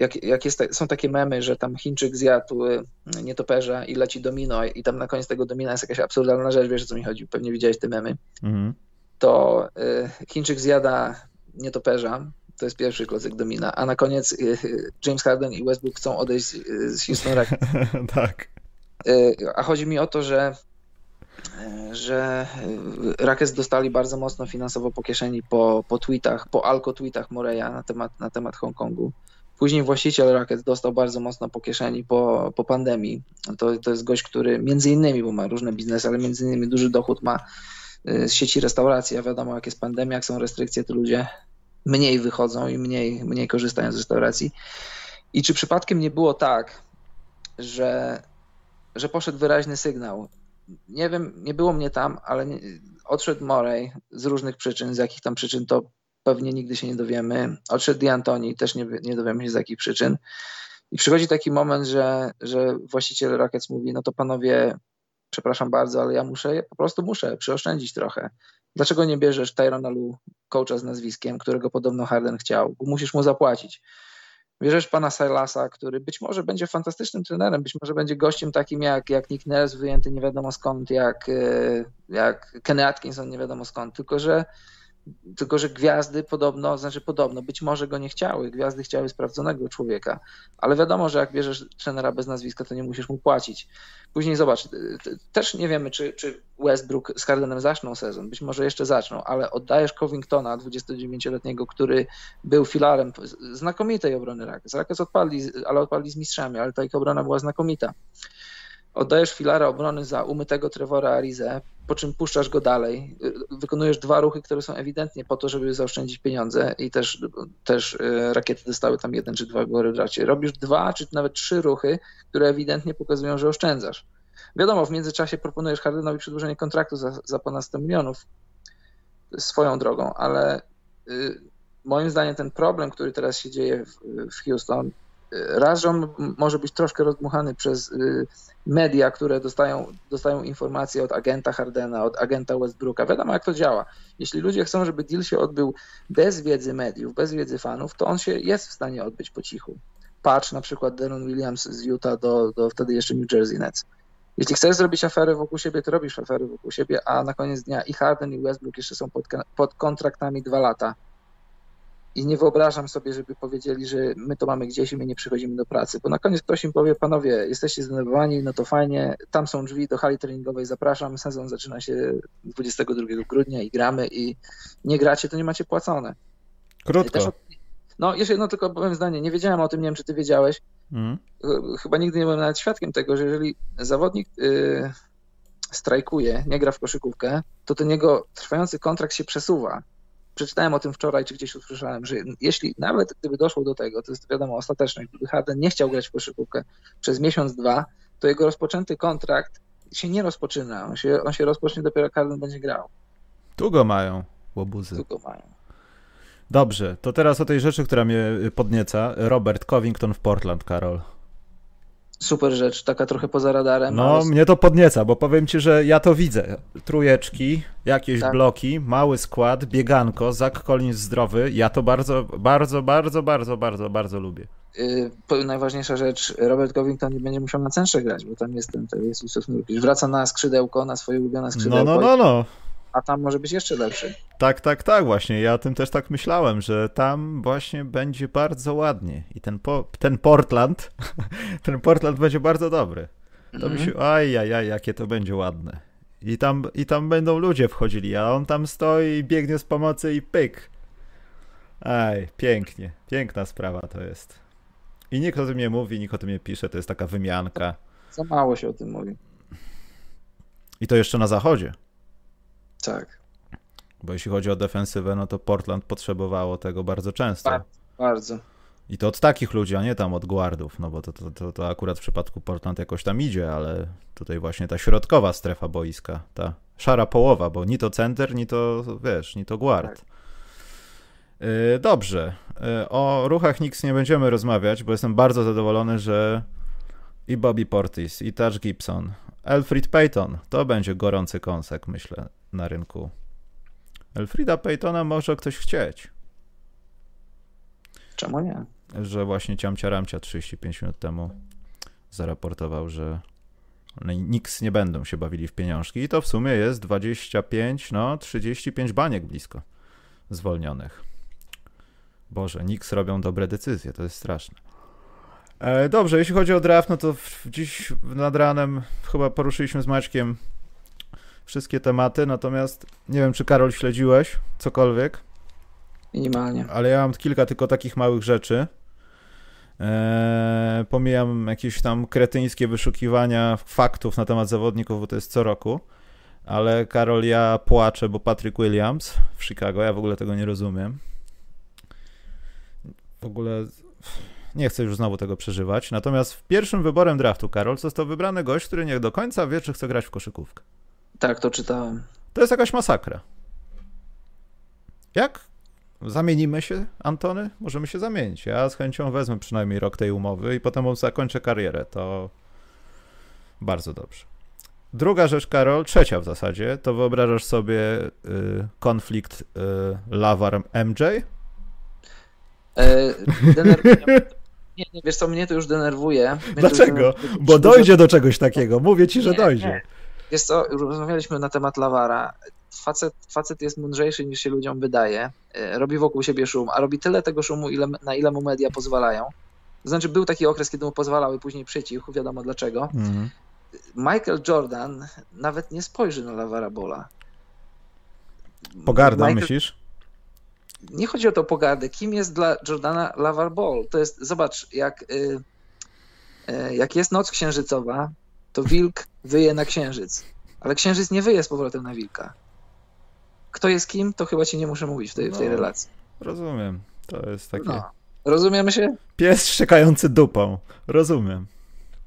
jak, jak jest, są takie memy, że tam Chińczyk zjadł e, nietoperza i leci domino i tam na koniec tego domina jest jakaś absurdalna rzecz, wiesz o co mi chodzi, pewnie widziałeś te memy, mhm. to e, Chińczyk zjada nietoperza, to jest pierwszy klocek domina, a na koniec James Harden i Westbrook chcą odejść z Houston Rockets. tak. A chodzi mi o to, że że Rakes dostali bardzo mocno finansowo po kieszeni po, po tweetach, po alko-tweetach Moreya na temat, na temat Hongkongu. Później właściciel Racket dostał bardzo mocno po kieszeni po, po pandemii. To, to jest gość, który między innymi, bo ma różne biznesy, ale między innymi duży dochód ma y, z sieci restauracji, a wiadomo jak jest pandemia, jak są restrykcje, to ludzie mniej wychodzą i mniej, mniej korzystają z restauracji. I czy przypadkiem nie było tak, że, że poszedł wyraźny sygnał, nie wiem, nie było mnie tam, ale nie, odszedł Morej z różnych przyczyn, z jakich tam przyczyn to pewnie nigdy się nie dowiemy. Odszedł D'Antoni, też nie, nie dowiemy się z jakich przyczyn. I przychodzi taki moment, że, że właściciel Rockets mówi, no to panowie, przepraszam bardzo, ale ja muszę, po prostu muszę przyoszczędzić trochę. Dlaczego nie bierzesz Tyrona Lu, coacha z nazwiskiem, którego podobno Harden chciał? Musisz mu zapłacić. Bierzesz pana Silasa, który być może będzie fantastycznym trenerem, być może będzie gościem takim jak, jak Nick Nurse, wyjęty nie wiadomo skąd, jak, e, jak Kenny Atkinson, nie wiadomo skąd, tylko że tylko, że gwiazdy podobno, znaczy podobno, być może go nie chciały. Gwiazdy chciały sprawdzonego człowieka, ale wiadomo, że jak bierzesz trenera bez nazwiska, to nie musisz mu płacić. Później zobacz, też nie wiemy, czy, czy Westbrook z Hardenem zaczną sezon, być może jeszcze zaczną, ale oddajesz Covingtona, 29-letniego, który był filarem znakomitej obrony Rackets. Rackets odpadli, ale odpadli z mistrzami, ale ta ich obrona była znakomita oddajesz filara obrony za umytego Trevora Arizę, po czym puszczasz go dalej, wykonujesz dwa ruchy, które są ewidentnie po to, żeby zaoszczędzić pieniądze i też, też e, rakiety dostały tam jeden czy dwa gory w dracie. Robisz dwa czy nawet trzy ruchy, które ewidentnie pokazują, że oszczędzasz. Wiadomo, w międzyczasie proponujesz Hardenowi przedłużenie kontraktu za, za ponad 100 milionów swoją drogą, ale y, moim zdaniem ten problem, który teraz się dzieje w, w Houston, raz, że on może być troszkę rozdmuchany przez y, media, które dostają, dostają informacje od agenta Hardena, od agenta Westbrooka. Wiadomo, jak to działa. Jeśli ludzie chcą, żeby deal się odbył bez wiedzy mediów, bez wiedzy fanów, to on się jest w stanie odbyć po cichu. Patrz na przykład Deron Williams z Utah do, do wtedy jeszcze New Jersey Nets. Jeśli chcesz zrobić aferę wokół siebie, to robisz afery wokół siebie, a na koniec dnia i Harden i Westbrook jeszcze są pod, pod kontraktami dwa lata i nie wyobrażam sobie, żeby powiedzieli, że my to mamy gdzieś i my nie przychodzimy do pracy, bo na koniec ktoś im powie, panowie, jesteście zdenerwowani, no to fajnie, tam są drzwi do hali treningowej, zapraszam, sezon zaczyna się 22 grudnia i gramy i nie gracie, to nie macie płacone. Krótko. Też, no, jeszcze jedno tylko powiem zdanie, nie wiedziałem o tym, nie wiem, czy ty wiedziałeś, mm. chyba nigdy nie byłem nawet świadkiem tego, że jeżeli zawodnik y, strajkuje, nie gra w koszykówkę, to ten jego trwający kontrakt się przesuwa przeczytałem o tym wczoraj, czy gdzieś usłyszałem, że jeśli nawet gdyby doszło do tego, to jest wiadomo ostateczność, gdyby Harden nie chciał grać w koszykówkę przez miesiąc, dwa, to jego rozpoczęty kontrakt się nie rozpoczyna. On się, on się rozpocznie dopiero jak Harden będzie grał. Długo mają łobuzy. Długo mają. Dobrze, to teraz o tej rzeczy, która mnie podnieca. Robert Covington w Portland, Karol super rzecz, taka trochę poza radarem. No, ale... mnie to podnieca, bo powiem ci, że ja to widzę. Trujeczki, jakieś tak. bloki, mały skład, bieganko, Zach Collins zdrowy. Ja to bardzo, bardzo, bardzo, bardzo, bardzo, bardzo lubię. Yy, najważniejsza rzecz, Robert Covington nie będzie musiał na centrze grać, bo tam jest ten, ten jest Wraca na skrzydełko, na swoje ulubione skrzydełko. No, no, no, no a tam może być jeszcze lepszy. Tak, tak, tak, właśnie. Ja o tym też tak myślałem, że tam właśnie będzie bardzo ładnie. I ten, po, ten Portland, ten Portland będzie bardzo dobry. To -hmm. mi się, ajajaj, jakie to będzie ładne. I tam, I tam będą ludzie wchodzili, a on tam stoi, biegnie z pomocy i pyk. Aj, pięknie. Piękna sprawa to jest. I nikt o tym nie mówi, nikt o tym nie pisze, to jest taka wymianka. Za mało się o tym mówi. I to jeszcze na zachodzie. Tak. Bo jeśli chodzi o defensywę, no to Portland potrzebowało tego bardzo często. Bardzo. bardzo. I to od takich ludzi, a nie tam od guardów, no bo to, to, to, to akurat w przypadku Portland jakoś tam idzie, ale tutaj właśnie ta środkowa strefa boiska, ta szara połowa, bo ni to center, ni to, wiesz, ni to guard. Tak. Yy, dobrze. Yy, o ruchach Knicks nie będziemy rozmawiać, bo jestem bardzo zadowolony, że i Bobby Portis, i Taj Gibson, Alfred Payton, to będzie gorący kąsek, myślę, na rynku. Elfrida Paytona może ktoś chcieć. Czemu nie? Że właśnie Ciamcia Ramcia 35 minut temu zaraportował, że Knicks nie będą się bawili w pieniążki i to w sumie jest 25, no 35 baniek blisko zwolnionych. Boże, Knicks robią dobre decyzje, to jest straszne. E, dobrze, jeśli chodzi o draft, no to dziś nad ranem chyba poruszyliśmy z Maćkiem wszystkie tematy, natomiast nie wiem, czy Karol śledziłeś cokolwiek. Minimalnie. Ale ja mam kilka tylko takich małych rzeczy. Eee, pomijam jakieś tam kretyńskie wyszukiwania faktów na temat zawodników, bo to jest co roku. Ale Karol, ja płaczę, bo Patrick Williams w Chicago, ja w ogóle tego nie rozumiem. W ogóle nie chcę już znowu tego przeżywać. Natomiast pierwszym wyborem draftu, Karol, został wybrany gość, który nie do końca wie, czy chce grać w koszykówkę. Tak, to czytałem. To jest jakaś masakra. Jak zamienimy się, Antony? Możemy się zamienić. Ja z chęcią wezmę przynajmniej rok tej umowy i potem zakończę karierę. To bardzo dobrze. Druga rzecz, Karol, trzecia w zasadzie, to wyobrażasz sobie y, konflikt y, Lavar-MJ? E, nie, nie, wiesz co, mnie to już denerwuje. Mnie Dlaczego? Już denerwuje. Bo dojdzie do czegoś takiego. Mówię ci, że nie, dojdzie. Nie. Wiesz co, rozmawialiśmy na temat Lawara. facet, facet jest mądrzejszy niż się ludziom wydaje, e, robi wokół siebie szum, a robi tyle tego szumu, ile, na ile mu media pozwalają. To znaczy był taki okres, kiedy mu pozwalały, później przycichł, wiadomo dlaczego. Mhm. Michael Jordan nawet nie spojrzy na Lavara Bola. Pogarda, Michael- myślisz? Nie chodzi o to pogardę. Kim jest dla Jordana Lavar Ball? To jest, zobacz, jak, y, y, jak jest noc księżycowa, to wilk wyje na księżyc, ale księżyc nie wyje z powrotem na wilka. Kto jest kim, to chyba ci nie muszę mówić w tej, w tej No. relacji. Rozumiem. To jest takie... No. Rozumiemy się? Pies szczekający dupą. Rozumiem.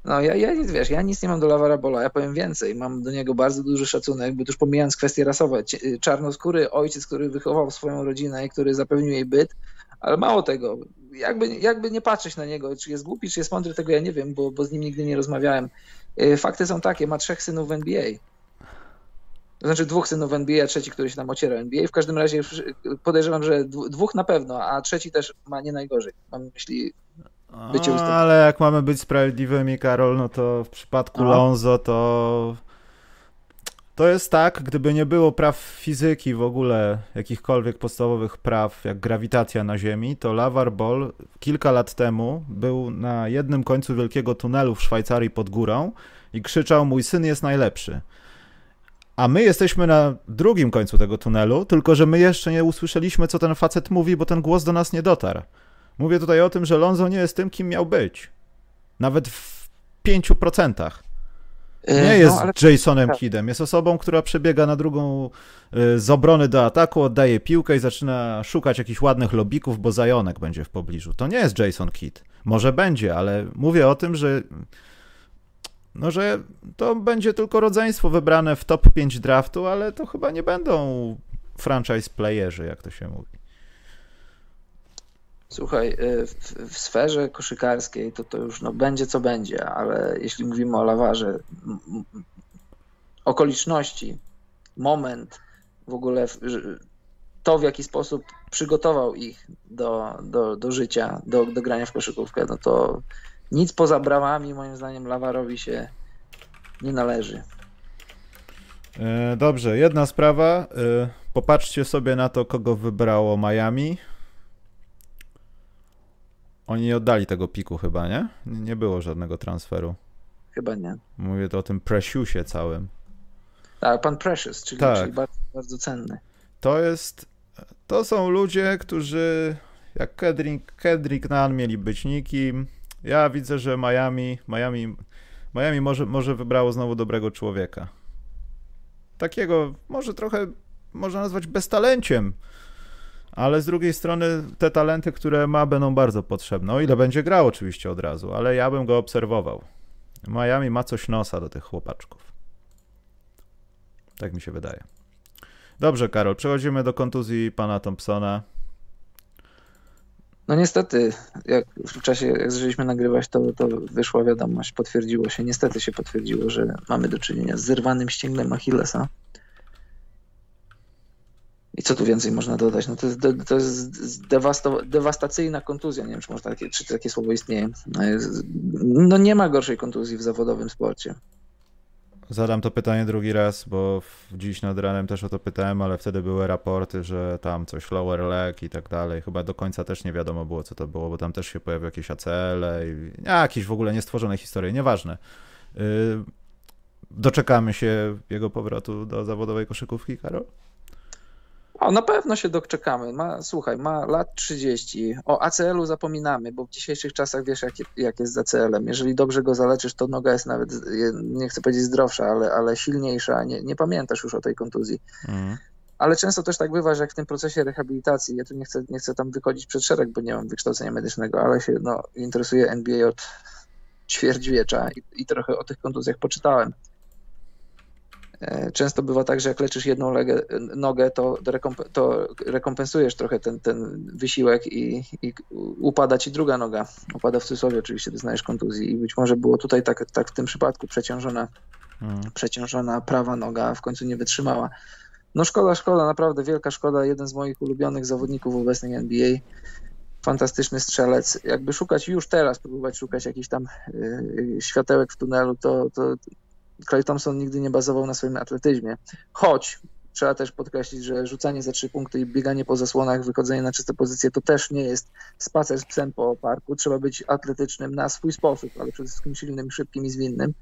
No ja, ja wiesz, ja nic nie mam do Lavara Bola, ja powiem więcej. Mam do niego bardzo duży szacunek, bo już pomijając kwestie rasowe, czarnoskóry ojciec, który wychował swoją rodzinę i który zapewnił jej byt, ale mało tego, jakby, jakby nie patrzeć na niego, czy jest głupi, czy jest mądry, tego ja nie wiem, bo, bo z nim nigdy nie rozmawiałem. Y, Fakty są takie, ma trzech synów w NBA. To znaczy dwóch synów NBA, a trzeci, który się tam ociera NBA. W każdym razie y, podejrzewam, że dwóch na pewno, a trzeci też ma nie najgorzej. Mam myśli Bycie A, ustęp- ale jak mamy być sprawiedliwymi, Karol, no to w przypadku. Lonzo to to jest tak, gdyby nie było praw fizyki w ogóle, jakichkolwiek podstawowych praw, jak grawitacja na Ziemi, to Lavar Ball kilka lat temu był na jednym końcu wielkiego tunelu w Szwajcarii pod górą i krzyczał: Mój syn jest najlepszy. A my jesteśmy na drugim końcu tego tunelu, tylko że my jeszcze nie usłyszeliśmy, co ten facet mówi, bo ten głos do nas nie dotarł. Mówię tutaj o tym, że Lonzo nie jest tym, kim miał być. Nawet w 5%. y, Nie jest no, ale Jasonem tak. Kiddem. Jest osobą, która przebiega na drugą y, z obrony do ataku, oddaje piłkę i zaczyna szukać jakichś ładnych lobików, bo zajonek będzie w pobliżu. To nie jest Jason Kidd. Może będzie, ale mówię o tym, że no, że to będzie tylko rodzeństwo wybrane w top 5 draftu, ale to chyba nie będą franchise playerzy, jak to się mówi. Słuchaj, y, w, w sferze koszykarskiej to to już no, będzie co będzie, ale jeśli mówimy o lawarze, okoliczności, moment, w ogóle to w jaki sposób przygotował ich do, do, do życia, do, do grania w koszykówkę, no to nic poza bramami moim zdaniem lawarowi się nie należy. E, Dobrze, jedna sprawa. E, Popatrzcie sobie na to, kogo wybrało Miami. Oni nie oddali tego piku chyba, nie? Nie było żadnego transferu. Chyba nie. Mówię to o tym Preciusie całym. Tak, pan Precious, czyli, Tak. czyli bardzo, bardzo cenny. To jest... To są ludzie, którzy jak Kedrick, Kedrick Nunn mieli być nikim. Ja widzę, że Miami, Miami, Miami może, może wybrało znowu dobrego człowieka. Takiego, może trochę można nazwać beztalenciem, ale z drugiej strony te talenty, które ma, będą bardzo potrzebne. O ile będzie grał oczywiście od razu, ale ja bym go obserwował. Miami ma coś nosa do tych chłopaczków. Tak mi się wydaje. Dobrze, Karol, przechodzimy do kontuzji pana Thompsona. No niestety, jak w czasie, jak zaczęliśmy nagrywać, to, to wyszła wiadomość, potwierdziło się, niestety się potwierdziło, że mamy do czynienia z zerwanym ścięgnem Achillesa. I co tu więcej można dodać? No to jest, de- to jest dewasto- dewastacyjna kontuzja, nie wiem, czy, można takie, czy takie słowo istnieje. No No nie ma gorszej kontuzji w zawodowym sporcie. Zadam to pytanie drugi raz, bo dziś nad ranem też o to pytałem, ale wtedy były raporty, że tam coś lower leg i tak dalej. Chyba do końca też nie wiadomo było, co to było, bo tam też się pojawiły jakieś ACL i a, jakieś w ogóle niestworzone historie, nieważne. Yy, doczekamy się jego powrotu do zawodowej koszykówki, Karol? O, na pewno się doczekamy. Ma, słuchaj, ma lat 30. O ACL-u zapominamy, bo w dzisiejszych czasach wiesz, jak, jak jest z ACL-em. Jeżeli dobrze go zaleczysz, to noga jest nawet, nie chcę powiedzieć zdrowsza, ale, ale silniejsza. Nie, nie pamiętasz już o tej kontuzji. Mhm. Ale często też tak bywa, że jak w tym procesie rehabilitacji, ja tu nie chcę, nie chcę tam wychodzić przed szereg, bo nie mam wykształcenia medycznego, ale się no, interesuję NBA od ćwierćwiecza i, i trochę o tych kontuzjach poczytałem. E, Często bywa tak, że jak leczysz jedną legę, nogę, to, to rekompensujesz trochę ten, ten wysiłek i, i upada ci druga noga. Upada w cudzysłowie oczywiście, doznajesz kontuzji i być może było tutaj tak, tak w tym przypadku przeciążona Mhm. przeciążona prawa noga, w końcu nie wytrzymała. No szkoda, szkoda, naprawdę wielka szkoda. Jeden z moich ulubionych zawodników obecnej NBA. Fantastyczny strzelec. Jakby szukać już teraz, próbować szukać jakichś tam y, światełek w tunelu, to, to Clay Thompson nigdy nie bazował na swoim atletyzmie. Choć trzeba też podkreślić, że rzucanie za trzy punkty i bieganie po zasłonach, wychodzenie na czyste pozycje to też nie jest spacer z psem po parku. Trzeba być atletycznym na swój sposób, ale przede wszystkim silnym, szybkim i zwinnym.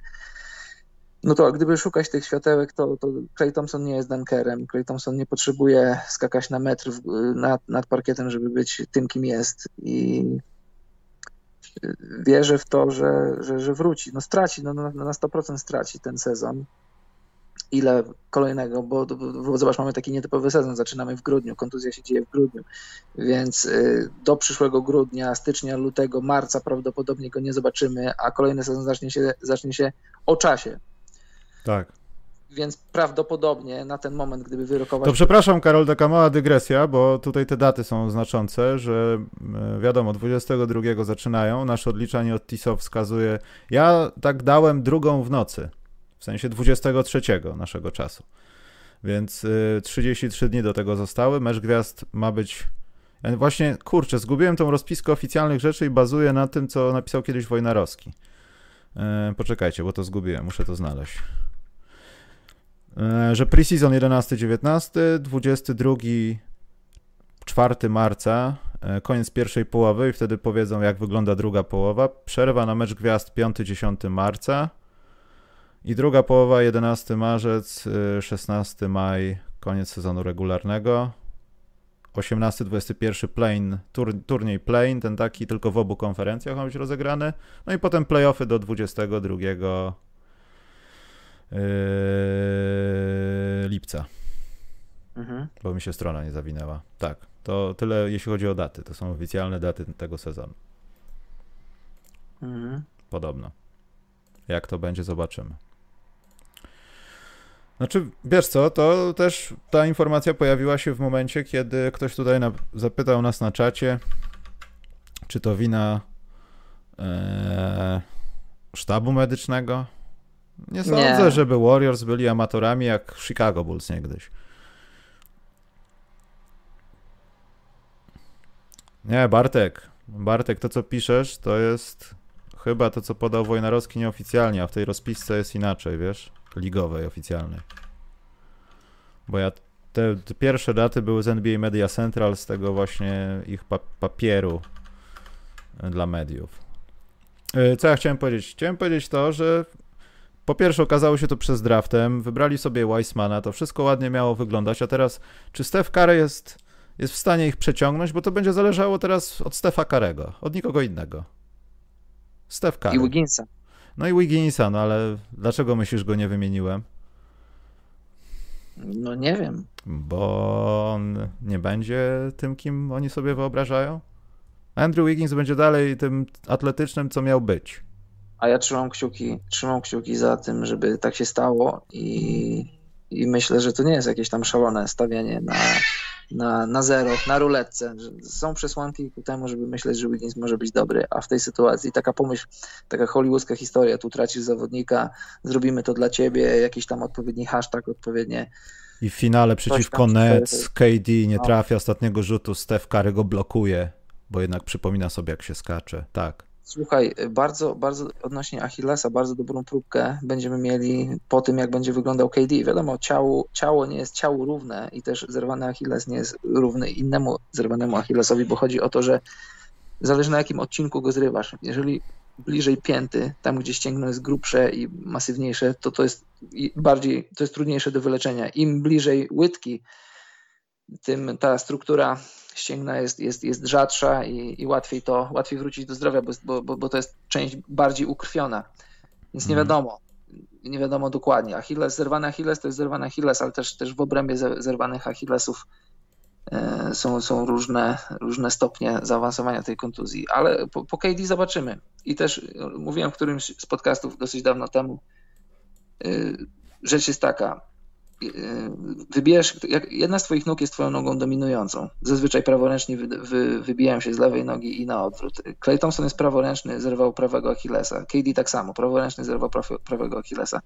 No to gdyby szukać tych światełek, to, to Clay Thompson nie jest dunkerem. Clay Thompson nie potrzebuje skakać na metr w, nad, nad parkietem, żeby być tym, kim jest. I wierzę w to, że, że, że wróci. No straci, no, na, na 100% straci ten sezon. Ile kolejnego, bo, bo zobacz, mamy taki nietypowy sezon, zaczynamy w grudniu, kontuzja się dzieje w grudniu, więc y, do przyszłego grudnia, stycznia, lutego, marca prawdopodobnie go nie zobaczymy, a kolejny sezon zacznie się, zacznie się o czasie. Tak. Więc prawdopodobnie na ten moment, gdyby wyrokować. To przepraszam, Karol, taka mała dygresja, bo tutaj te daty są znaczące, że e, wiadomo, 22 zaczynają. Nasze odliczanie od TISO wskazuje. Ja tak dałem drugą w nocy, w sensie 23 naszego czasu. Więc 33 e, dni do tego zostały. Mecz gwiazd ma być. Ja właśnie, kurczę, zgubiłem tą rozpiskę oficjalnych rzeczy i bazuję na tym, co napisał kiedyś Wojnarowski. E, poczekajcie, bo to zgubiłem, muszę to znaleźć. E, że preseason 11-19, 22 4 marca, e, koniec pierwszej połowy i wtedy powiedzą jak wygląda druga połowa. Przerwa na mecz gwiazd 5-10 marca i druga połowa 11 marzec, 16 e, maj, koniec sezonu regularnego. 18-21 plane, tur, turniej plane, ten taki tylko w obu konferencjach ma być rozegrany. No i potem playoffy do 22 Yy, lipca. Mhm. Bo mi się strona nie zawinęła. Tak, to tyle jeśli chodzi o daty. To są oficjalne daty tego sezonu. Mhm. Podobno. Jak to będzie, zobaczymy. Znaczy, wiesz co, to też ta informacja pojawiła się w momencie, kiedy ktoś tutaj na, zapytał nas na czacie, czy to wina e, sztabu medycznego, nie sądzę, nie. żeby Warriors byli amatorami jak Chicago Bulls niegdyś. Nie, Bartek. Bartek, to co piszesz, to jest chyba to, co podał Wojnarowski nieoficjalnie, a w tej rozpisce jest inaczej, wiesz? Ligowej, oficjalnej. Bo ja te, te pierwsze daty były z NBA Media Central, z tego właśnie ich pa papieru dla mediów. E, co ja chciałem powiedzieć? Chciałem powiedzieć to, że po pierwsze, okazało się to przez draftem, wybrali sobie Weissmana, to wszystko ładnie miało wyglądać, a teraz czy Steph Curry jest, jest w stanie ich przeciągnąć, bo to będzie zależało teraz od Stefa Karego, od nikogo innego. Steph Curry. I Wigginsa. No i Wigginsa, no ale dlaczego myślisz, go nie wymieniłem? No nie wiem. Bo on nie będzie tym, kim oni sobie wyobrażają? Andrew Wiggins będzie dalej tym atletycznym, co miał być a ja trzymam kciuki, trzymam kciuki za tym, żeby tak się stało i, i myślę, że to nie jest jakieś tam szalone stawianie na, na, na zero, na ruletce. Są przesłanki ku temu, żeby myśleć, że Wiggins może być dobry, a w tej sytuacji taka pomyśl, taka hollywoodzka historia, tu tracisz zawodnika, zrobimy to dla ciebie, jakiś tam odpowiedni hashtag, odpowiednie i w finale przeciwko Nets KD nie no. trafia ostatniego rzutu, Steph Curry go blokuje, bo jednak przypomina sobie jak się skacze. Tak. Słuchaj, bardzo, bardzo odnośnie Achillesa, bardzo dobrą próbkę będziemy mieli po tym, jak będzie wyglądał KD. Wiadomo, ciało, ciało nie jest ciało równe i też zerwany Achilles nie jest równy innemu zerwanemu Achillesowi, bo chodzi o to, że zależy na jakim odcinku go zrywasz. Jeżeli bliżej pięty, tam gdzie ścięgno jest grubsze i masywniejsze, to to jest bardziej, to jest trudniejsze do wyleczenia. Im bliżej łydki, tym ta struktura ścięgna jest, jest, jest rzadsza i, i łatwiej to, łatwiej wrócić do zdrowia, bo, bo, bo to jest część bardziej ukrwiona. Więc nie mhm. wiadomo, nie wiadomo dokładnie. Achilles, zerwany Achilles to jest zerwany Achilles, ale też, też w obrębie zerwanych Achillesów e, są, są różne, różne stopnie zaawansowania tej kontuzji. Ale po, po KD zobaczymy. I też mówiłem w którymś z podcastów dosyć dawno temu, e, rzecz jest taka, wybierz, jedna z twoich nóg jest twoją nogą dominującą. Zazwyczaj praworęczni wy, wy, wybijają się z lewej nogi i na odwrót. Clay Thompson jest praworęczny, zerwał prawego Achillesa. KD tak samo, praworęczny zerwał prawego Achillesa.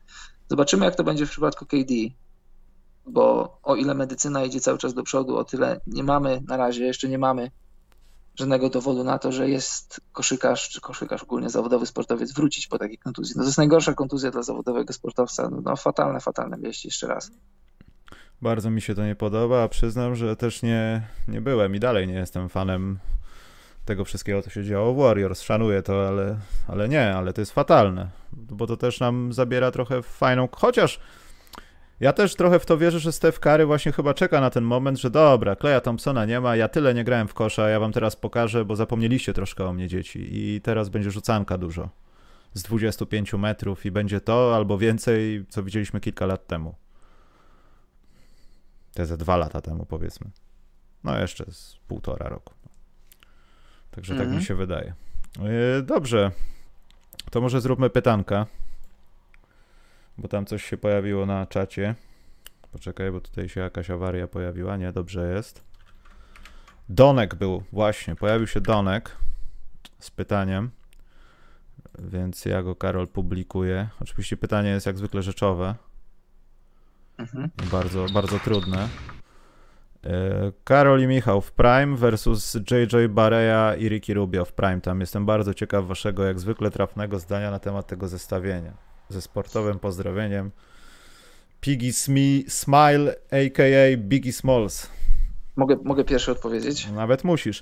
Zobaczymy, jak to będzie w przypadku KD, bo o ile medycyna idzie cały czas do przodu, o tyle nie mamy na razie, jeszcze nie mamy żadnego dowodu na to, że jest koszykarz, czy koszykarz ogólnie zawodowy sportowiec wrócić po takiej kontuzji. No to jest najgorsza kontuzja dla zawodowego sportowca. No, no fatalne, fatalne wieści jeszcze raz. Bardzo mi się to nie podoba, a przyznam, że też nie, nie byłem i dalej nie jestem fanem tego wszystkiego, co się działo w Warriors. Szanuję to, ale, ale nie, ale to jest fatalne, bo to też nam zabiera trochę fajną, chociaż ja też trochę w to wierzę, że Steph Curry właśnie chyba czeka na ten moment, że dobra, Kleja Thompsona nie ma, ja tyle nie grałem w kosza, ja wam teraz pokażę, bo zapomnieliście troszkę o mnie dzieci i teraz będzie rzucanka dużo z 25 metrów i będzie to albo więcej, co widzieliśmy kilka lat temu. Te ze dwa lata temu powiedzmy. No jeszcze z półtora roku. Także tak mi Mhm. się wydaje. Yy, Dobrze. To może zróbmy pytanka. Bo tam coś się pojawiło na czacie. Poczekaj, bo tutaj się jakaś awaria pojawiła. Nie, dobrze jest. Donek był, właśnie. Pojawił się Donek z pytaniem. Więc ja go, Karol, publikuję. Oczywiście pytanie jest jak zwykle rzeczowe. Mhm. bardzo, bardzo trudne. E, Karol i Michał w Prime versus JJ Bareya i Ricky Rubio w Prime. Tam jestem bardzo ciekaw waszego, jak zwykle trafnego zdania na temat tego zestawienia. Ze sportowym pozdrowieniem. Piggy Smi- Smile, a.k.a. Biggie Smalls. Mogę, mogę pierwszy odpowiedzieć? Nawet musisz.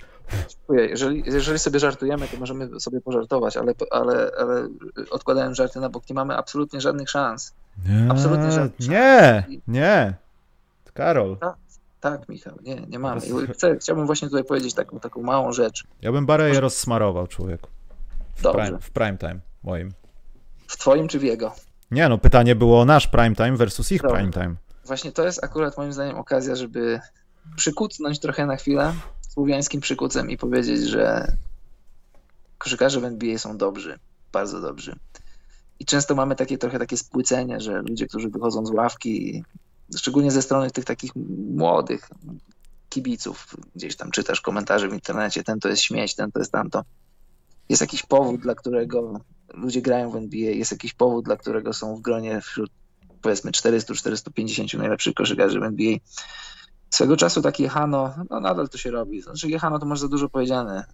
Dziękuję. Jeżeli, jeżeli sobie żartujemy, to możemy sobie pożartować, ale, ale, ale odkładając żarty na bok, nie mamy absolutnie żadnych szans. Nie, Absolutnie żadnych nie, szans. nie. Karol, Tak, Michał, nie, nie mamy. Chcę, chciałbym właśnie tutaj powiedzieć taką, taką małą rzecz. ja bym Bareję rozsmarował, człowieku. W Dobrze. prime, w prime time moim. W twoim czy w jego? Nie no, pytanie było o nasz prime time versus ich Dobra. prime time. Właśnie to jest akurat moim zdaniem okazja, żeby przykucnąć trochę na chwilę słowiańskim przykucem i powiedzieć, że koszykarze w NBA są dobrzy, bardzo dobrzy. I często mamy takie trochę takie spłycenie, że ludzie, którzy wychodzą z ławki, szczególnie ze strony tych takich młodych kibiców, gdzieś tam czytasz komentarze w internecie, ten to jest śmieć, ten to jest tamto. Jest jakiś powód, dla którego ludzie grają w NBA, jest jakiś powód, dla którego są w gronie wśród powiedzmy 400-450 najlepszych koszykarzy w NBA. Swego czasu taki Jehano, no nadal to się robi. Znaczy Jehano to może za dużo powiedziane.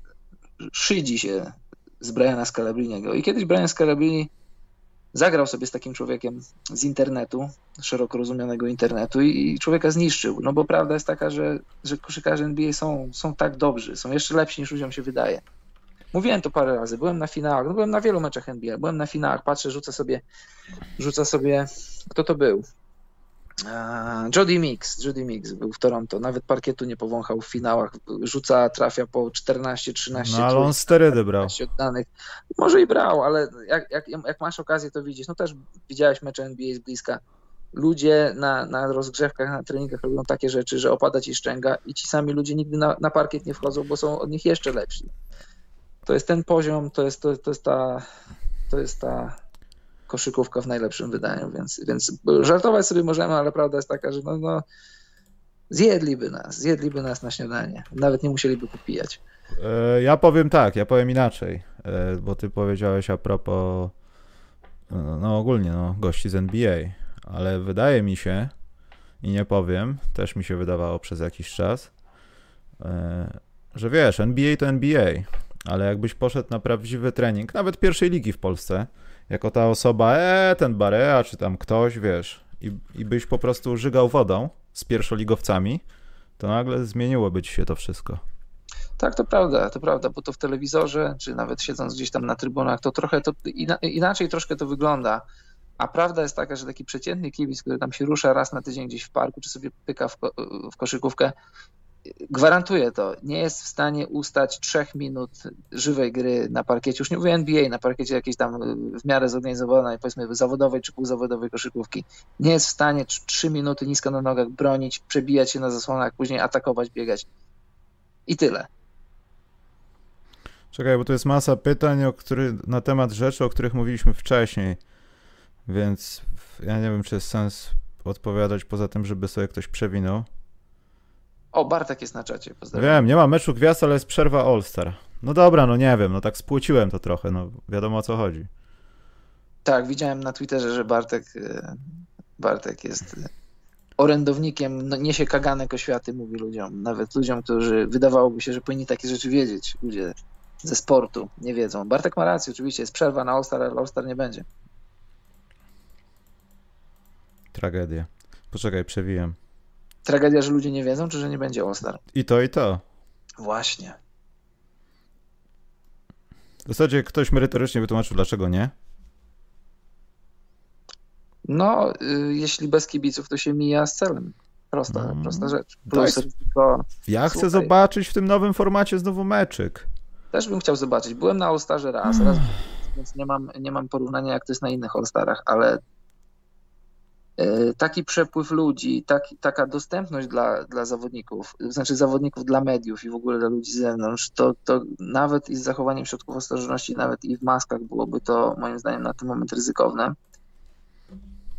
Szydzi się z Briana Scalabriniego. I kiedyś Brian Scalabrini zagrał sobie z takim człowiekiem z internetu, szeroko rozumianego internetu i i człowieka zniszczył. No bo prawda jest taka, że, że koszykarze NBA są, są tak dobrzy, są jeszcze lepsi niż ludziom się wydaje. Mówiłem to parę razy, byłem na finałach, no byłem na wielu meczach NBA, byłem na finałach, patrzę, rzucę sobie, rzucę sobie, kto to był? Jody Mix, Jody Mix był w Toronto, nawet parkietu nie powąchał w finałach, rzuca, trafia po 14-13 No ale on sterydy brał. 15 oddanych. Może i brał, ale jak, jak, jak masz okazję to widzieć, no też widziałeś mecze NBA z bliska. Ludzie na, na rozgrzewkach, na treningach robią takie rzeczy, że opada ci szczęga i ci sami ludzie nigdy na, na parkiet nie wchodzą, bo są od nich jeszcze lepsi. To jest ten poziom, to jest, to, to jest ta to jest ta koszykówka w najlepszym wydaniu, więc, więc żartować sobie możemy, ale prawda jest taka, że no, no zjedliby nas, zjedliby nas na śniadanie. Nawet nie musieliby popijać. E, Ja powiem tak, ja powiem inaczej, e, bo ty powiedziałeś a propos, e, no ogólnie, no, gości z NBA, ale wydaje mi się, i nie powiem, też mi się wydawało przez jakiś czas, e, że wiesz, NBA to NBA, ale jakbyś poszedł na prawdziwy trening, nawet pierwszej ligi w Polsce, jako ta osoba, e, ten Barea, czy tam ktoś, wiesz, i, i byś po prostu żygał wodą z pierwszoligowcami, to nagle zmieniłoby ci się to wszystko. Tak, to prawda, to prawda, bo to w telewizorze, czy nawet siedząc gdzieś tam na trybunach, to trochę to ina, inaczej troszkę to wygląda. A prawda jest taka, że taki przeciętny kibic, który tam się rusza raz na tydzień gdzieś w parku, czy sobie pyka w, ko- w koszykówkę, gwarantuję to, nie jest w stanie ustać trzech minut żywej gry na parkiecie, już nie mówię NBA, na parkiecie jakiejś tam w miarę zorganizowanej, powiedzmy zawodowej czy półzawodowej koszykówki. Nie jest w stanie tr- trzy minuty nisko na nogach bronić, przebijać się na zasłonach, później atakować, biegać. I tyle. Czekaj, bo tu jest masa pytań o który, na temat rzeczy, o których mówiliśmy wcześniej, więc ja nie wiem, czy jest sens odpowiadać poza tym, żeby sobie ktoś przewinął. O, Bartek jest na czacie, pozdrawiam. Wiem, nie ma meczu gwiazd, ale jest przerwa All-Star. No dobra, no nie wiem, no tak spłuciłem to trochę, no wiadomo o co chodzi. Tak, widziałem na Twitterze, że Bartek, e, Bartek jest e, orędownikiem, no, niesie kaganek oświaty, mówi ludziom. Nawet ludziom, którzy wydawałoby się, że powinni takie rzeczy wiedzieć. Ludzie ze sportu nie wiedzą. Bartek ma rację, oczywiście jest przerwa na All-Star, ale All-Star nie będzie. Tragedia. Poczekaj, przewijam. Tragedia, że ludzie nie wiedzą, czy że nie będzie All-Star? I to, i to. Właśnie. W zasadzie ktoś merytorycznie wytłumaczył, dlaczego nie. No, y, jeśli bez kibiców, to się mija z celem. Prosta, Mm. prosta rzecz. Plus Tak. ryzyko. Ja chcę Słuchaj. zobaczyć w tym nowym formacie znowu meczyk. Też bym chciał zobaczyć. Byłem na All-Starze raz, raz więc nie mam, nie mam porównania, jak to jest na innych All-Starach, ale taki przepływ ludzi, taka dostępność dla, dla zawodników, znaczy zawodników dla mediów i w ogóle dla ludzi z zewnątrz, to, to nawet i z zachowaniem środków ostrożności, nawet i w maskach byłoby to moim zdaniem na ten moment ryzykowne.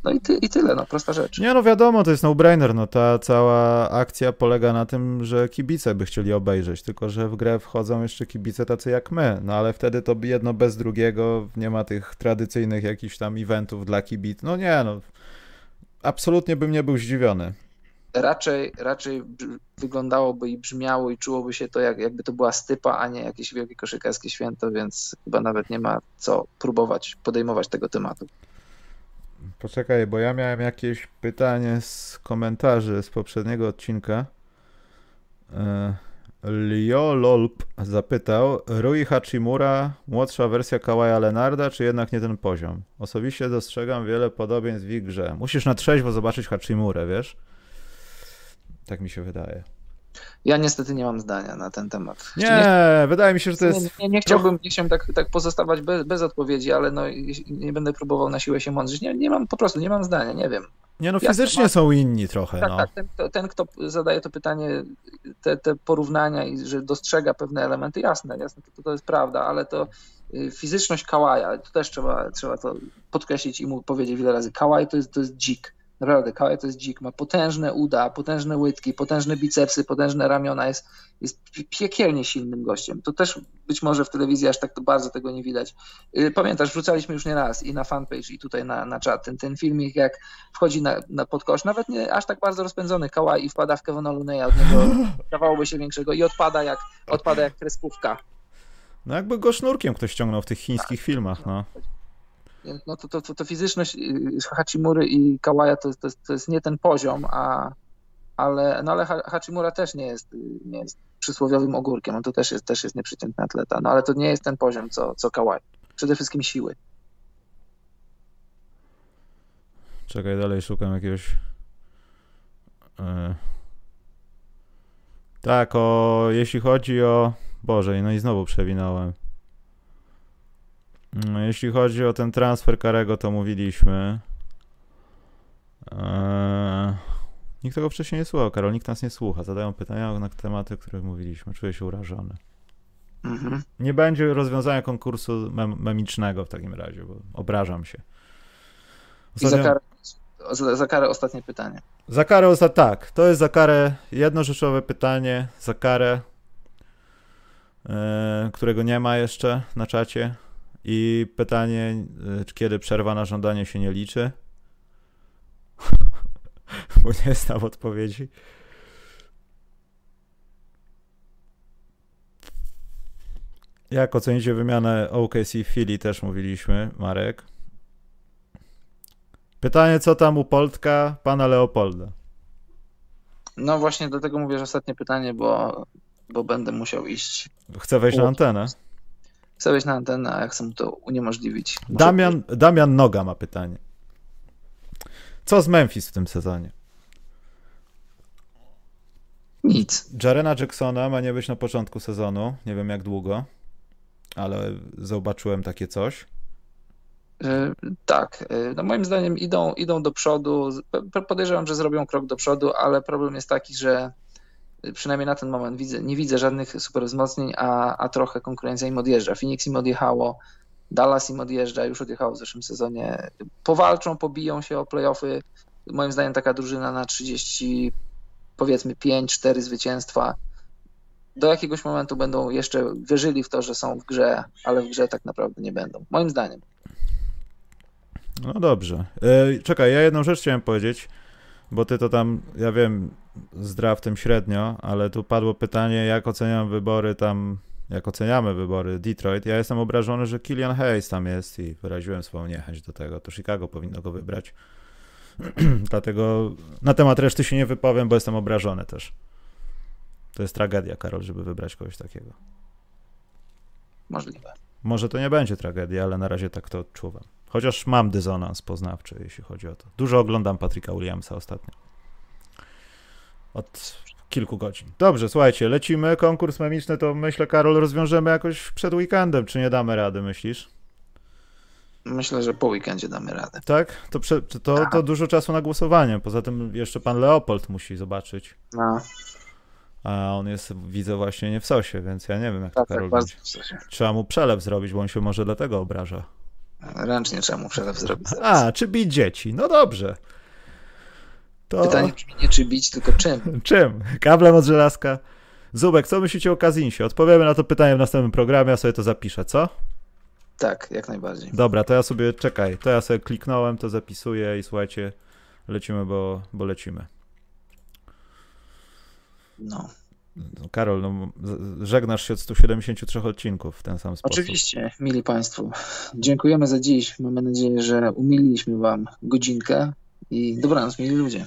No i, ty, i tyle, no prosta rzecz. Nie no wiadomo, to jest no-brainer, no ta cała akcja polega na tym, że kibice by chcieli obejrzeć, tylko że w grę wchodzą jeszcze kibice tacy jak my, no ale wtedy to jedno bez drugiego, nie ma tych tradycyjnych jakichś tam eventów dla kibic, no nie no, absolutnie bym nie był zdziwiony. raczej, raczej wyglądałoby i brzmiało i czułoby się to, jak, jakby to była stypa, a nie jakieś wielkie koszykarskie święto, więc chyba nawet nie ma co próbować podejmować tego tematu. Poczekaj, bo ja miałem jakieś pytanie z komentarzy z poprzedniego odcinka. E, Lio Lolp zapytał, Rui Hachimura, młodsza wersja Kawaja Lenarda, czy jednak nie ten poziom? Osobiście dostrzegam wiele podobieństw w ich grze. Musisz na trzeźwo zobaczyć Hachimurę, wiesz? Tak mi się wydaje. Ja niestety nie mam zdania na ten temat. Nie, wydaje mi się, że to nie, jest... nie, nie chciałbym, nie chciałbym tak, tak pozostawać bez, bez odpowiedzi, ale no, nie będę próbował na siłę się mądrzyć. Nie, nie mam, po prostu nie mam zdania, nie wiem. Nie no, Jasne, fizycznie ma- są inni trochę, Tak, no. tak, ten, kto- ten, kto zadaje to pytanie, te, te porównania i że dostrzega pewne elementy, jasne, jasne, to, to jest prawda, ale to y, fizyczność Kałaja, to też trzeba, trzeba to podkreślić i mu powiedzieć wiele razy. Kałaj to jest, to jest dzik. Naprawdę, Kałaj to jest dzik. Ma potężne uda, potężne łydki, potężne bicepsy, potężne ramiona. Jest, jest pie- piekielnie silnym gościem. To też być może w telewizji aż tak to bardzo tego nie widać. Y, Pamiętasz, wrzucaliśmy już nie raz i na fanpage, i tutaj na, na czat ten, ten filmik, jak wchodzi na, na podkosz, nawet nie aż tak bardzo rozpędzony Kałaj i wpada w Kevona Luneya, od niego dawałoby się większego i odpada jak, odpada jak kreskówka. No jakby go sznurkiem ktoś ściągnął w tych chińskich filmach, no. No to, to, to, to fizyczność y, Hachimury i Kałaja to, to, to jest nie ten poziom, a, ale, no ale Ha- Hachimura też nie jest, y, nie jest przysłowiowym ogórkiem, on to też jest, też jest nieprzeciętny atleta, no ale to nie jest ten poziom, co, co Kałaj. Przede wszystkim siły. Czekaj, dalej szukam jakiegoś. e, Tak, o. Jeśli chodzi o. Boże, no i znowu przewinąłem. No, Jeśli chodzi o ten transfer Karego, to mówiliśmy. Eee, Nikt tego wcześniej nie słuchał, Karol, nikt nas nie słucha. Zadają pytania na tematy, o których mówiliśmy. Czuję się urażony. Mhm. Nie będzie rozwiązania konkursu mem memicznego w takim razie, bo obrażam się. I za Ostatnio- karę, za, za karę ostatnie pytanie. Za karę osta- tak, to jest za karę jednorzeczowe pytanie, za karę, e, którego nie ma jeszcze na czacie i pytanie, e, kiedy przerwa na żądanie się nie liczy, bo nie znam odpowiedzi. Jak ocenicie wymianę OKC Philly też mówiliśmy, Marek. Pytanie, co tam u Poltka, pana Leopolda? No właśnie do tego mówię, że ostatnie pytanie, bo, bo będę musiał iść. Chcę wejść na antenę. Chcę wejść na antenę, a ja chcę mu to uniemożliwić. Muszę- Damian, Damian Noga ma pytanie. Co z Memphis w tym sezonie? Nic. Jarena Jacksona ma nie być na początku sezonu. Nie wiem jak długo, ale zobaczyłem takie coś. Y, Tak, y, no moim zdaniem idą, idą do przodu. Podejrzewam, że zrobią krok do przodu, ale problem jest taki, że przynajmniej na ten moment widzę, nie widzę żadnych super wzmocnień, a, a trochę konkurencja im odjeżdża. Phoenix im odjechało, Dallas im odjeżdża, już odjechało w zeszłym sezonie. Powalczą, pobiją się o playoffy. Moim zdaniem taka drużyna na 30, powiedzmy 5-4 zwycięstwa. Do jakiegoś momentu będą jeszcze wierzyli w to, że są w grze, ale w grze tak naprawdę nie będą. Moim zdaniem. No dobrze. E, czekaj, ja jedną rzecz chciałem powiedzieć, bo ty to tam, ja wiem, z draftem średnio, ale tu padło pytanie, jak oceniam wybory tam, jak oceniamy wybory Detroit. Ja jestem obrażony, że Killian Hayes tam jest i wyraziłem swoją niechęć do tego. To Chicago powinno go wybrać. Dlatego na temat reszty się nie wypowiem, bo jestem obrażony też. To jest tragedia, Karol, żeby wybrać kogoś takiego. Możliwe. Może to nie będzie tragedia, ale na razie tak to odczuwam. Chociaż mam dysonans poznawczy, jeśli chodzi o to. Dużo oglądam Patryka Williamsa ostatnio. Od kilku godzin. Dobrze, słuchajcie, lecimy. Konkurs memiczny to myślę, Karol, rozwiążemy jakoś przed weekendem, czy nie damy rady, myślisz? Myślę, że po weekendzie damy radę. Tak? To, prze, to, to dużo czasu na głosowanie. Poza tym jeszcze pan Leopold musi zobaczyć. No, A on jest, widzę, właśnie nie w sosie, więc ja nie wiem, jak to tak, Karol tak. Trzeba mu przelew zrobić, bo on się może dlatego obraża. Ręcznie trzeba mu przelew zrobić. A, czy bić dzieci? No dobrze. To Pytanie brzmi nie czy bić, tylko czym. czym? Kablem od żelazka? Zubek, co myślicie o Kazinsie? Odpowiemy na to pytanie w następnym programie, ja sobie to zapiszę, co? Tak, jak najbardziej. Dobra, to ja sobie, czekaj, to ja sobie kliknąłem, to zapisuję i słuchajcie, lecimy, bo, bo lecimy. No. No, Karol, no, żegnasz się od 173 odcinków w ten sam sposób. Oczywiście, mili Państwo, dziękujemy za dziś. Mamy nadzieję, że umililiśmy Wam godzinkę i dobranoc, mili ludzie.